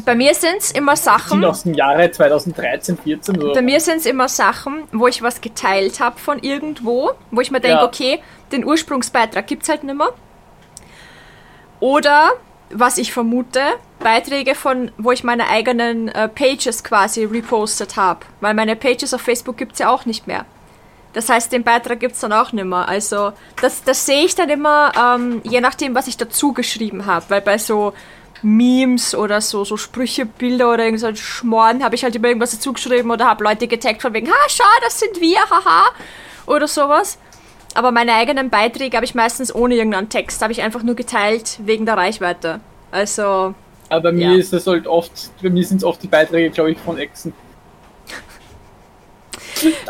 Bei mir sind es immer Sachen. aus dem Jahre 2013, 14 so. Bei mir sind es immer Sachen, wo ich was geteilt habe von irgendwo, wo ich mir denke, Ja. okay, den Ursprungsbeitrag gibt es halt nicht mehr. Oder, was ich vermute, Beiträge von, wo ich meine eigenen äh, Pages quasi repostet habe. Weil meine Pages auf Facebook gibt es ja auch nicht mehr. Das heißt, den Beitrag gibt es dann auch nicht mehr. Also, das, das sehe ich dann immer, ähm, je nachdem, was ich dazu geschrieben habe. Weil bei so Memes oder so, so Sprüche, Bilder oder irgend so ein Schmoren habe ich halt immer irgendwas dazu geschrieben oder habe Leute getaggt von wegen, ha, schau, das sind wir, haha, oder sowas. Aber meine eigenen Beiträge habe ich meistens ohne irgendeinen Text, habe ich einfach nur geteilt wegen der Reichweite. Also, Aber bei mir Ja. ist es halt oft, bei mir sind es oft die Beiträge, glaube ich, von Exen.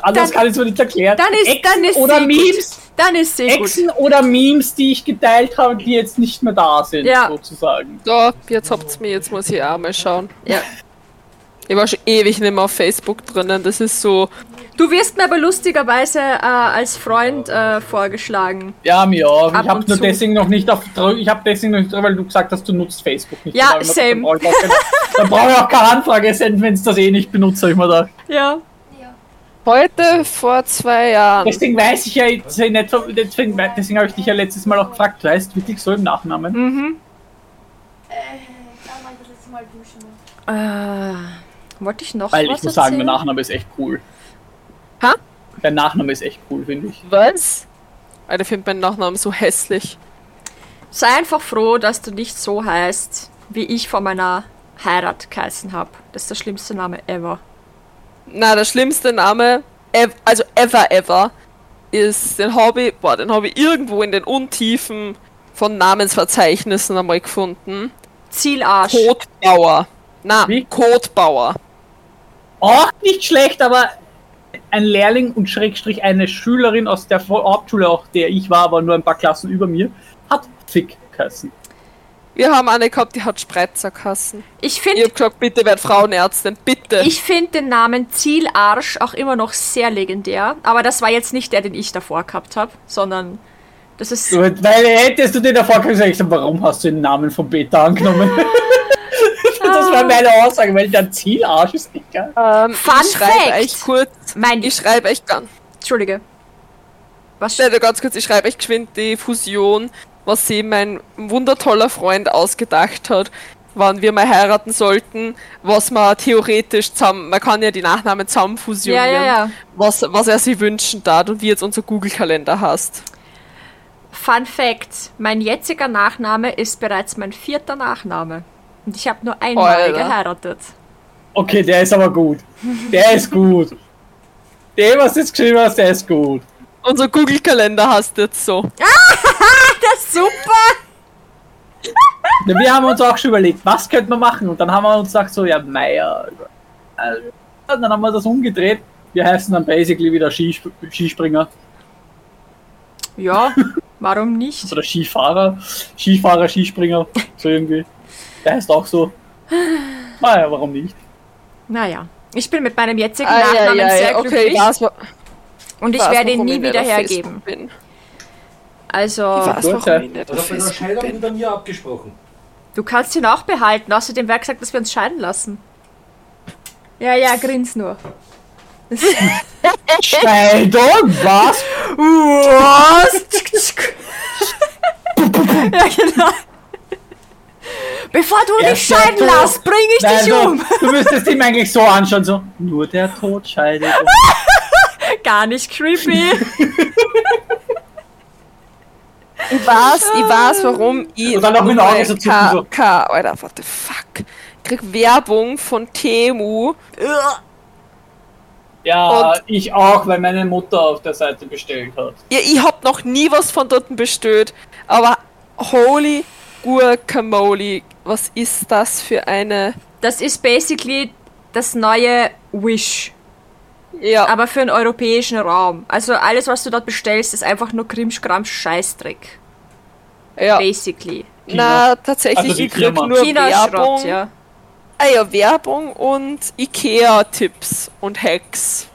Anders Dann- kann ich es mir nicht erklären. dann ist, dann ist oder Memes, gut. Dann ist sehr gut. Exen oder Memes, die ich geteilt habe, die jetzt nicht mehr da sind, Ja. sozusagen. so, jetzt habt's mir, jetzt muss ich auch mal schauen. Ja. Ich war schon ewig nicht mehr auf Facebook drinnen. Das ist so, Du wirst mir aber lustigerweise äh, als Freund äh, vorgeschlagen. Ja, mir auch. Ab Ich habe nur zu. deswegen noch nicht auf ich habe deswegen noch nicht drüber, weil du gesagt hast, du nutzt Facebook nicht. Ja, same. Dann brauche ich auch keine- dann brauche ich auch keine Anfrage senden, wenn es das eh nicht benutzt, habe ich mir gedacht. Ja. Heute vor zwei Jahren. Deswegen weiß ich ja jetzt nicht, so- deswegen, deswegen habe ich dich ja letztes Mal auch gefragt, du heißt wirklich so im Nachnamen? Mhm. Äh, kann man das letzte Mal duschen. Äh, wollte ich noch Weil was ich muss sagen, erzählen? mein Nachname ist echt cool. Der Nachname ist echt cool, finde ich. Was? Alter, ich finde meinen Nachnamen so hässlich. Sei einfach froh, dass du nicht so heißt, wie ich vor meiner Heirat geheißen habe. Das ist der schlimmste Name ever. Na, der schlimmste Name, ev also ever, ever, ist, den habe ich, boah, den habe ich irgendwo in den Untiefen von Namensverzeichnissen einmal gefunden. Zielarsch. Kotbauer. Na, Wie? Kotbauer. Auch nicht schlecht, aber ein Lehrling und Schrägstrich eine Schülerin aus der Hauptschule, auch der ich war, aber nur ein paar Klassen über mir, hat Fick geheißen. Wir haben eine gehabt, die hat Spreizerkassen. Ich Ich finde hab gesagt, bitte werd Frauenärztin, bitte. ich find den Namen Zielarsch auch immer noch sehr legendär. Aber das war jetzt nicht der, den ich davor gehabt habe, sondern das ist. Gut, Weil hättest du den davor gesagt, ich sag, warum hast du den Namen von Beta angenommen? [LAUGHS] das war meine Aussage, weil der Zielarsch ist echt geil. ähm, Fun ich schreibe euch kurz, Mein. ich schreibe euch ganz, Entschuldige. Was? Stelle ganz kurz, ich schreibe euch geschwind die Fusion, was sie mein wundertoller Freund ausgedacht hat, wann wir mal heiraten sollten, was man theoretisch zusammen, man kann ja die Nachnamen zusammen fusionieren, Ja, ja, ja. Was, was er sich wünschen darf und wie jetzt unser Google-Kalender heißt. Fun Fact: Mein jetziger Nachname ist bereits mein vierter Nachname. Und ich habe nur einmal Alter. geheiratet. Okay, der ist aber gut. Der ist gut. Der, was du jetzt geschrieben hast, der ist gut. Unser Google-Kalender heißt jetzt so. [LAUGHS] Super! Ja, wir haben uns auch schon überlegt, was könnte man machen? Und dann haben wir uns gesagt, so, ja, Meier. äh, Und dann haben wir das umgedreht. Wir heißen dann basically wieder Skisp Skispringer Ja, warum nicht? oder Skifahrer. Skifahrer, Skispringer, so irgendwie. Der heißt auch so. Naja, warum nicht? Naja, ich bin mit meinem jetzigen Ah, ja, Nachnamen ja, sehr ja, okay, glücklich und ich werde ihn nie wieder hergeben. Facebook Bin. Also, Ich weiß, warum ich nicht Das auf Facebook Scheidung bin. hinter mir abgesprochen. du kannst ihn auch behalten. Außerdem wäre gesagt, dass wir uns scheiden lassen. Ja, ja, grins nur. [LAUGHS] Scheidung? Was? Was? [LAUGHS] ja, genau. Bevor du dich scheiden Tod. lässt, bring ich Nein, dich so, um. Du müsstest ihm eigentlich so anschauen, so. Nur der Tod scheidet. [LAUGHS] Gar nicht creepy. Ich weiß, ich weiß, warum ich. Und dann noch mit den Augen so zucken, K, so. K, Alter, what the fuck. Ich krieg Werbung von Temu. Ja, Und- ich auch, weil meine Mutter auf der Seite bestellt hat. Ja, ich hab noch nie was von dort bestellt, aber holy guacamole, was ist das für eine. Das ist basically das neue Wish, Ja, aber für den europäischen Raum. Also alles, was du dort bestellst, ist einfach nur Krimschkrams Scheißdreck. ja. Basically. Na, tatsächlich, Also die ich krieg nur China Schrott, Werbung. ja. Ah ja, Werbung und Ikea-Tipps und Hacks.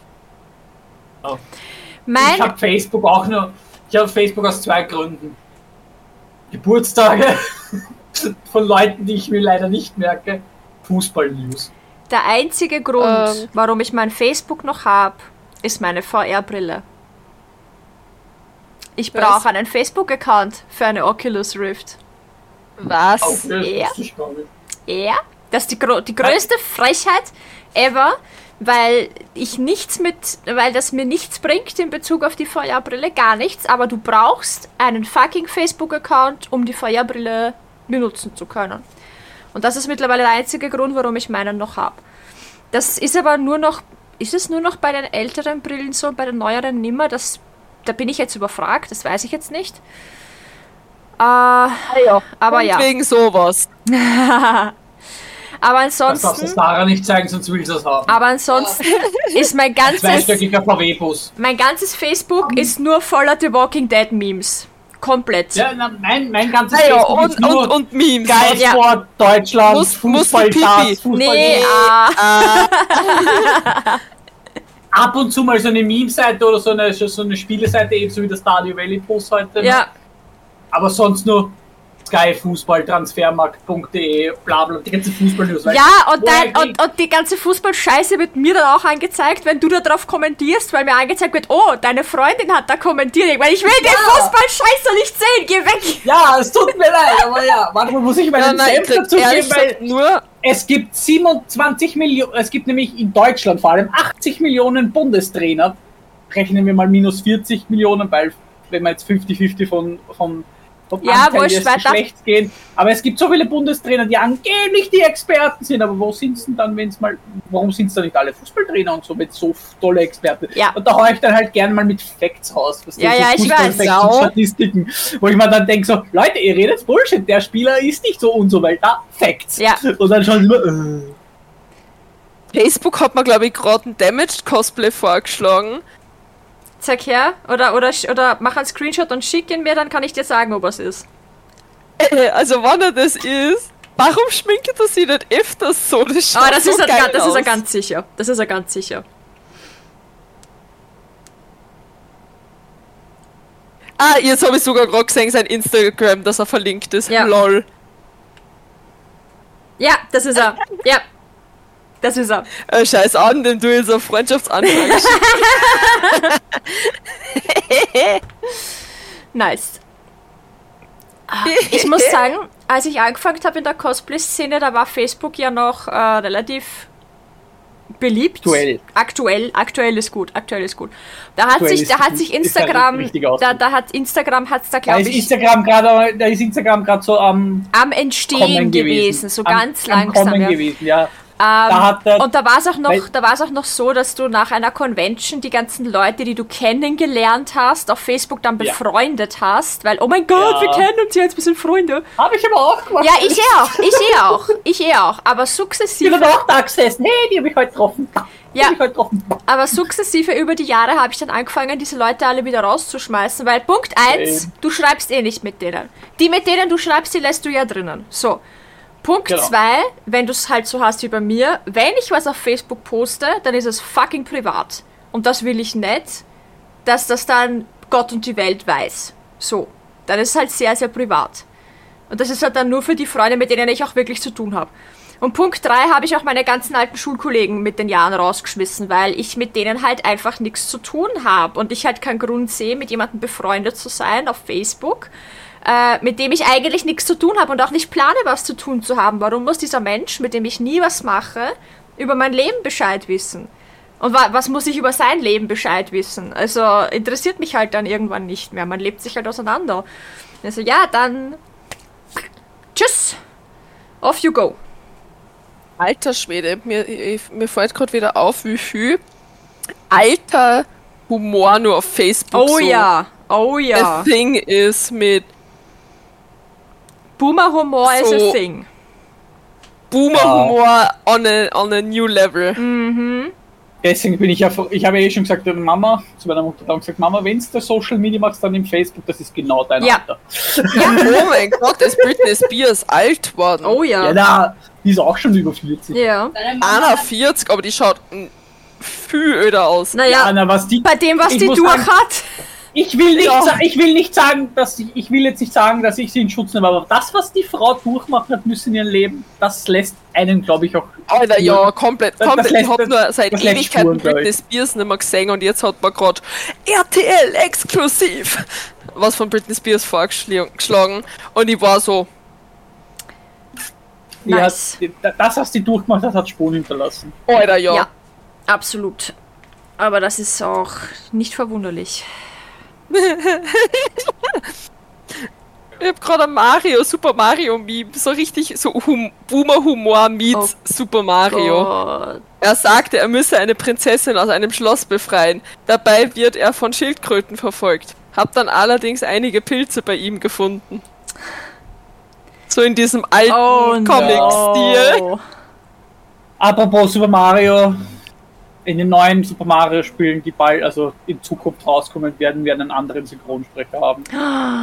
Mein, Ich habe Facebook auch nur. Ich habe Facebook aus zwei Gründen. Geburtstage [LAUGHS] von Leuten, die ich mir leider nicht merke. Fußball-News. Der einzige Grund, Ähm. warum ich mein Facebook noch habe, ist meine VR-Brille. Ich brauche einen Facebook-Account für eine Oculus Rift. Was? Das Ja. nicht. Ja, das ist die, gro die größte Frechheit ever, weil ich nichts mit, weil das mir nichts bringt in Bezug auf die VR-Brille, gar nichts, aber du brauchst einen fucking Facebook-Account, um die VR-Brille benutzen zu können. Und das ist mittlerweile der einzige Grund, warum ich meinen noch habe. Das ist aber nur noch, ist es nur noch bei den älteren Brillen so, bei den neueren nimmer, das, da bin ich jetzt überfragt, das weiß ich jetzt nicht. Äh, aber und ja. wegen sowas. [LAUGHS] Aber Das darfst du ansonsten, Sarah nicht zeigen, sonst will sie es haben. aber ansonsten ist mein ganzes, Zweistöckiger VW-Bus. mein ganzes Facebook ist nur voller The Walking Dead Memes. Komplett. Ja, na, mein, mein ganzes ja, Facebook und, nur und, und Memes. geil Ja. Deutschland, Muss- muss Fußball, die das. Fußball. nee, ah, [LAUGHS] Ab und zu mal so eine Meme-Seite oder so eine, so eine Spieleseite, eben so wie das Stadio Valley Post heute. ja, Aber sonst nur Sky Fußball, Transfermarkt.de, bla bla, die ganze Fußball-News. ja und, dein, und, und die ganze Fußballscheiße wird mir dann auch angezeigt, wenn du da drauf kommentierst, weil mir angezeigt wird, oh, deine Freundin hat da kommentiert. Ich meine, ich will den Fußballscheiße nicht sehen, geh weg! Ja, es tut mir leid, aber ja, manchmal muss ich Ja, meinen Senf dazu geben, weil nur. es gibt 27 Millionen, es gibt nämlich in Deutschland vor allem 80 Millionen Bundestrainer. rechnen wir mal minus 40 Millionen, weil wenn wir jetzt 50-50 von, von, vom Ja, Anteil des weiter. Geschlechts gehen. Aber es gibt so viele Bundestrainer, die angeblich die Experten sind, aber wo sind denn dann, wenn es mal, warum sind es dann nicht alle Fußballtrainer und so mit so tolle Experten? Ja. Und da hau ich dann halt gern mal mit Facts raus. Was Ja, ja, ich weiß. Und Statistiken, wo ich mir dann denke so, Leute, ihr redet Bullshit, der Spieler ist nicht so und so, weil da Facts. Ja. Und dann schauen sie immer, äh. Facebook hat mir, glaube ich, gerade ein Damaged Cosplay vorgeschlagen. Zeig her. Oder, oder, oder mach einen Screenshot und schick ihn mir, dann kann ich dir sagen, ob es ist. Äh, also, wann er das ist, warum schminkt er sich nicht öfters so? Das schaut Aber das, so ist, er, geil ga- das ist er aus. ganz sicher. Das ist er ganz sicher. Ah, jetzt habe ich sogar gerade gesehen, sein Instagram, dass er verlinkt ist. Ja. Lol. Ja, das ist er. Ja. Das ist er. Äh, scheiß an, denn du jetzt eine Freundschaftsanfrage [LAUGHS] Nice. Ich muss [LAUGHS] sagen, als ich angefangen habe in der Cosplay-Szene, da war Facebook ja noch äh, relativ beliebt. Aktuell. Aktuell, aktuell ist gut, aktuell ist gut. Da hat Aktuell sich, da hat sich der Instagram, da, da hat Instagram hat's da glaube ist ich Instagram gerade, da ist Instagram gerade so am am Entstehen Kommen gewesen, so am, ganz am langsam. Ja. gewesen, ja. Ähm, hat er- und da war es auch noch, weil- da war es auch noch so, dass du nach einer Convention die ganzen Leute, die du kennengelernt hast, auf Facebook dann Ja. befreundet hast, weil oh mein Gott, Ja. wir kennen uns jetzt, wir sind Freunde. Habe ich aber auch gemacht. Ja, ich eh auch, ich eh auch, ich eh auch, aber Ich sukzessive, aber auch da gesessen. Hey, die habe ich heute getroffen. Ja. habe ich getroffen. aber sukzessive über die Jahre habe ich dann angefangen, diese Leute alle wieder rauszuschmeißen, weil Punkt eins, Same. du schreibst eh nicht mit denen. Die mit denen du schreibst, die lässt du ja drinnen. So. Punkt Genau. zwei, wenn du es halt so hast wie bei mir, wenn ich was auf Facebook poste, dann ist es fucking privat. Und das will ich nicht, dass das dann Gott und die Welt weiß. So. Dann ist es halt sehr, sehr privat. Und das ist halt dann nur für die Freunde, mit denen ich auch wirklich zu tun habe. Und Punkt 3 habe ich auch meine ganzen alten Schulkollegen mit den Jahren rausgeschmissen, weil ich mit denen halt einfach nichts zu tun habe und ich halt keinen Grund sehe, mit jemandem befreundet zu sein auf Facebook, äh, mit dem ich eigentlich nichts zu tun habe und auch nicht plane, was zu tun zu haben. Warum muss dieser Mensch, mit dem ich nie was mache, über mein Leben Bescheid wissen? Und wa was muss ich über sein Leben Bescheid wissen? Also interessiert mich halt dann irgendwann nicht mehr. Man lebt sich halt auseinander. Also ja, dann tschüss. Off you go. Alter Schwede, mir, mir fällt gerade wieder auf, wie viel alter Humor nur auf Facebook Oh so ja, oh ja. a thing ist mit Boomer-Humor is So. a thing. Boomer-Humor on, a, on a new level. Deswegen bin ich ja, ich habe ja eh schon gesagt, Mama, zu meiner Mutter dann gesagt, Mama, wenn du Social Media machst, dann im Facebook, das ist genau dein Ja. Alter. [LAUGHS] Oh mein Gott, ist Britney Spears alt worden. Oh Ja, ja. da, die ist auch schon über 40. Ja. Hat 41, aber die schaut viel öder aus. Naja, Ja, na, was die, bei dem, was die durch sagen, hat. Ich will nicht, Ja. ich will nicht sagen, dass ich, ich will jetzt nicht sagen, dass ich sie in Schutz nehme, aber das, was die Frau durchmachen hat müssen in ihrem Leben, das lässt einen, glaube ich, auch. Alter, ja, komplett, Das- komplett. das lässt- ich hab das- nur seit Ewigkeiten Britney. Spears nicht mehr gesehen und jetzt hat man gerade RTL exklusiv was von Britney Spears vorgeschlagen und ich war so, Nice. hat, das, was die durchgemacht hat, hat Spuren hinterlassen. Alter, ja. Ja. Absolut. Aber das ist auch nicht verwunderlich. Ich hab gerade ein Mario, Super Mario Meme, so richtig so hum Boomer-Humor meets Oh Super Mario. Gott. Er sagte, er müsse eine Prinzessin aus einem Schloss befreien. Dabei wird er von Schildkröten verfolgt. Hab dann allerdings einige Pilze bei ihm gefunden. So in diesem alten Oh Comic-Stil. no. Apropos Super Mario, in den neuen Super Mario Spielen, die bald, also in Zukunft rauskommen werden, werden einen anderen Synchronsprecher haben.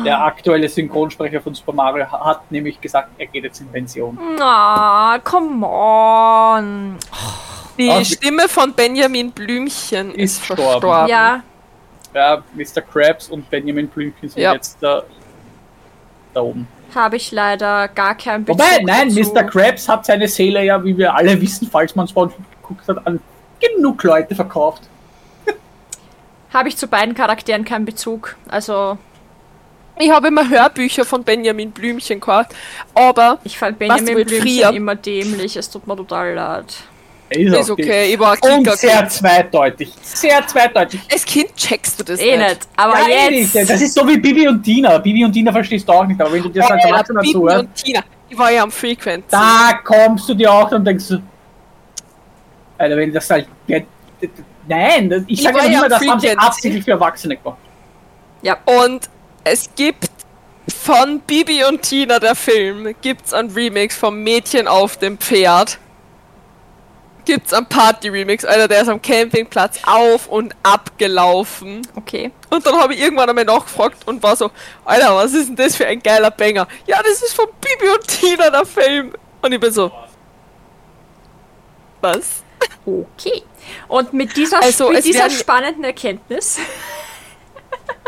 Der aktuelle Synchronsprecher von Super Mario ha- hat nämlich gesagt, er geht jetzt in Pension. Ah, come on. Die Ah, Stimme von Benjamin Blümchen ist, Ist verstorben. verstorben. Ja, Ja, Mr. Krabs und Benjamin Blümchen sind Ja. jetzt da, da oben. habe ich leider gar keinen Bezug Wobei, nein, dazu. Mr. Krabs hat seine Seele ja, wie wir alle wissen, falls man SpongeBob geguckt hat, an genug Leute verkauft. Habe ich zu beiden Charakteren keinen Bezug. Also, Ich habe immer Hörbücher von Benjamin Blümchen gehört, aber ich fand Benjamin Blümchen früher? immer dämlich. Es tut mir total leid. Ist, Ist okay, ich war Und sehr zweideutig. Sehr zweideutig. Als Kind checkst du das Eh nicht. nicht. Aber Ja, jetzt. nicht. Das ist so wie Bibi und Tina. Bibi und Tina verstehst du auch nicht, aber wenn du dir das als Ja, Erwachsener Bibi und Tina. Ich war ja am Frequency. da kommst du dir auch und denkst Alter, wenn das halt. ja, Nein, das- ich sage ja ja immer, das haben sie absichtlich für Erwachsene gemacht. Und es gibt von Bibi und Tina, der Film, gibt's ein Remix vom Mädchen auf dem Pferd. Gibt's ein Party-Remix, Alter, der ist am Campingplatz auf und abgelaufen. Okay. Und dann habe ich irgendwann einmal nachgefragt und war so, Alter, was ist denn das für ein geiler Banger? Ja, das ist von Bibi und Tina, der Film. Und ich bin so, was? Okay. Und mit dieser, Also, mit es dieser spannenden Erkenntnis.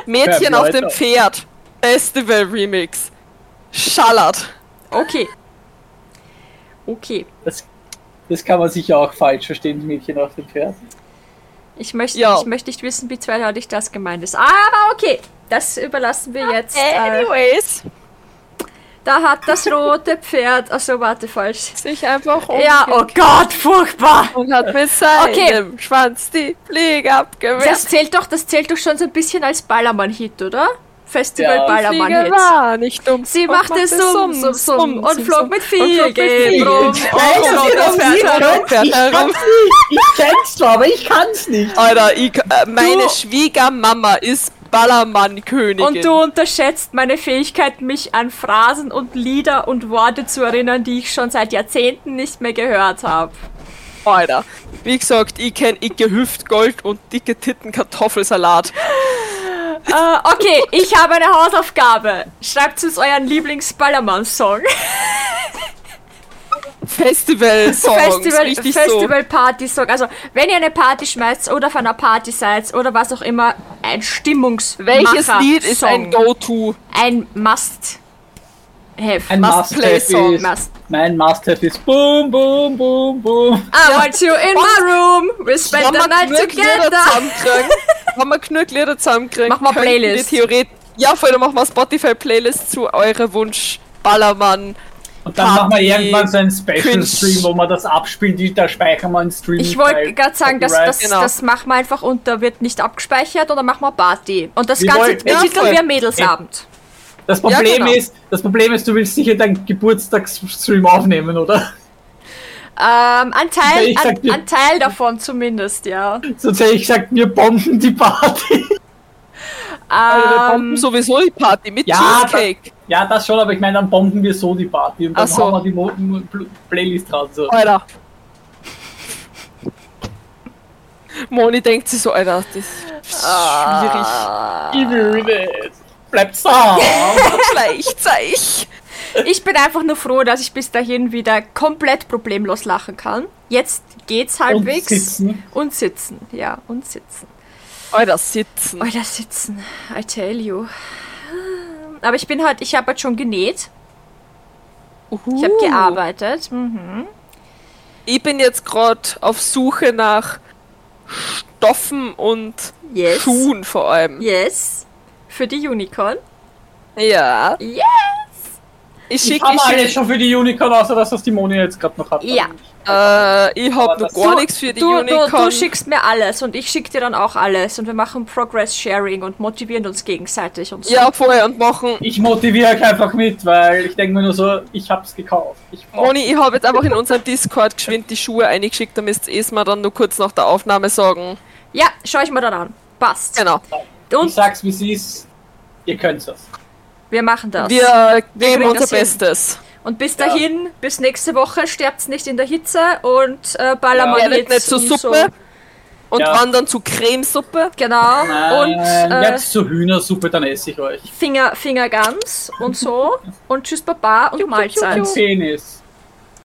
Mädchen auf dem Pferd. Festival-Remix. Schallert. Okay. Okay. Das, das kann man sicher auch falsch verstehen, die Mädchen auf dem Pferd. Ich möchte, Ja. ich möchte nicht wissen, wie zweideutig das gemeint ist. Aber okay. Das überlassen wir jetzt. Äh, Anyways. Da hat das rote Pferd. Achso, warte, falsch. sich einfach Ja, oh Gott, furchtbar. und hat mit seinem Okay. Schwanz die Fliege abgewehrt. Das zählt doch, das zählt doch schon so ein bisschen als Ballermann-Hit, oder? Festival Ja. Die Fliege Ballermann-Hit. war nicht dumm. Sie und machte Summ, Summ, Summ und Summ, flog Summ mit und viel flog mit Geld viel rum. Ich kenn's zwar, aber ich kann's nicht. Alter, ich, äh, meine Du- Schwiegermama ist Ballermann-Königin. Und du unterschätzt meine Fähigkeit, mich an Phrasen und Lieder und Worte zu erinnern, die ich schon seit Jahrzehnten nicht mehr gehört habe. Alter, wie gesagt, ich kenn Icke Hüftgold und dicke Titten Kartoffelsalat. Äh, okay, ich habe eine Hausaufgabe. Schreibt uns euren Lieblings-Ballermann-Song. [LAUGHS] Festival-Songs, Festival, richtig so. Festival Party Song. Also, wenn ihr eine Party schmeißt oder auf einer Party seid oder was auch immer, ein Stimmungsmacher Welches Lied ist Song. ein Go-To? Ein Must have. Ein Must Must-Have play song, ist, Must. mein Must-Have ist Boom, Boom, Boom, Boom. I want you in my room. We spend the night together. wenn [LAUGHS] wir genug Lieder zusammenkriegen, Mach mal könnten Playlist. wir Theoret ja, voll, dann machen wir Spotify-Playlist zu eure Wunsch Ballermann. Und dann machen wir irgendwann so einen. Special-Stream, wo wir das abspielen, die, da speichern wir einen Stream. Ich wollte gerade sagen, das, das, Genau. das machen wir einfach und da wird nicht abgespeichert und dann machen wir Party. Und das Wir Ganze wollten- ja, wir Mädelsabend. Das Problem Ja, genau. ist, das Problem ist, du willst sicher deinen Geburtstagsstream aufnehmen, oder? Ähm, ein Teil, sag ein, dir- ein Teil davon zumindest, ja. Sonst hätte ich gesagt, wir bomben die Party. Also wir bomben Ähm, sowieso die Party mit Ja, Cheesecake. Ja, das schon, aber ich meine, dann bomben wir so die Party und dann Ach so. hauen wir die Mo Pl- Playlist raus. So. Alter. Moni denkt sich so, Alter, das ist schwierig. Ich will nicht. Bleibt da. Sei ich. bin einfach nur froh, dass ich bis dahin wieder komplett problemlos lachen kann. Jetzt geht's und halbwegs. sitzen. Und sitzen, ja, und sitzen. Alter, sitzen. Alter, sitzen. I tell you. Aber ich bin halt, ich habe halt schon genäht. Ich habe Uh. gearbeitet. Mhm. Ich bin jetzt gerade auf Suche nach Stoffen und Yes. Schuhen vor allem. Yes. Für die Unicorn. Ja. Yes. Ich schicke, habe ich alles schick, schon für die Unicorn, außer dass das die Moni jetzt gerade noch hat. Ja. Äh, ich hab noch gar nichts für die du, Unicorn. Du, du schickst mir alles und ich schick dir dann auch alles und wir machen Progress Sharing und motivieren uns gegenseitig und so. ja, vorher und machen. Ich motiviere euch einfach mit, weil ich denke mir nur so, ich hab's gekauft. Ich Moni, ich habe jetzt einfach in unserem Discord geschwind die Schuhe eingeschickt, da müsst ihr es mir dann nur kurz nach der Aufnahme sagen. Ja, schau ich mir dann an. Passt. Genau. ich Und sag's wie sie ist. Ihr könnt's das. wir machen das. Wir geben kriegen unser das hin. Und bis dahin, bis nächste Woche, sterbt's nicht in der Hitze und äh, Ja. Ballermann Werdet jetzt nicht zur und Suppe und Ja. wandern zu Cremesuppe. Genau. Nein, und äh, jetzt zur Hühnersuppe, dann esse ich euch. Finger, Finger ganz und so. Und tschüss Baba und Mahlzeit. Ein Penis.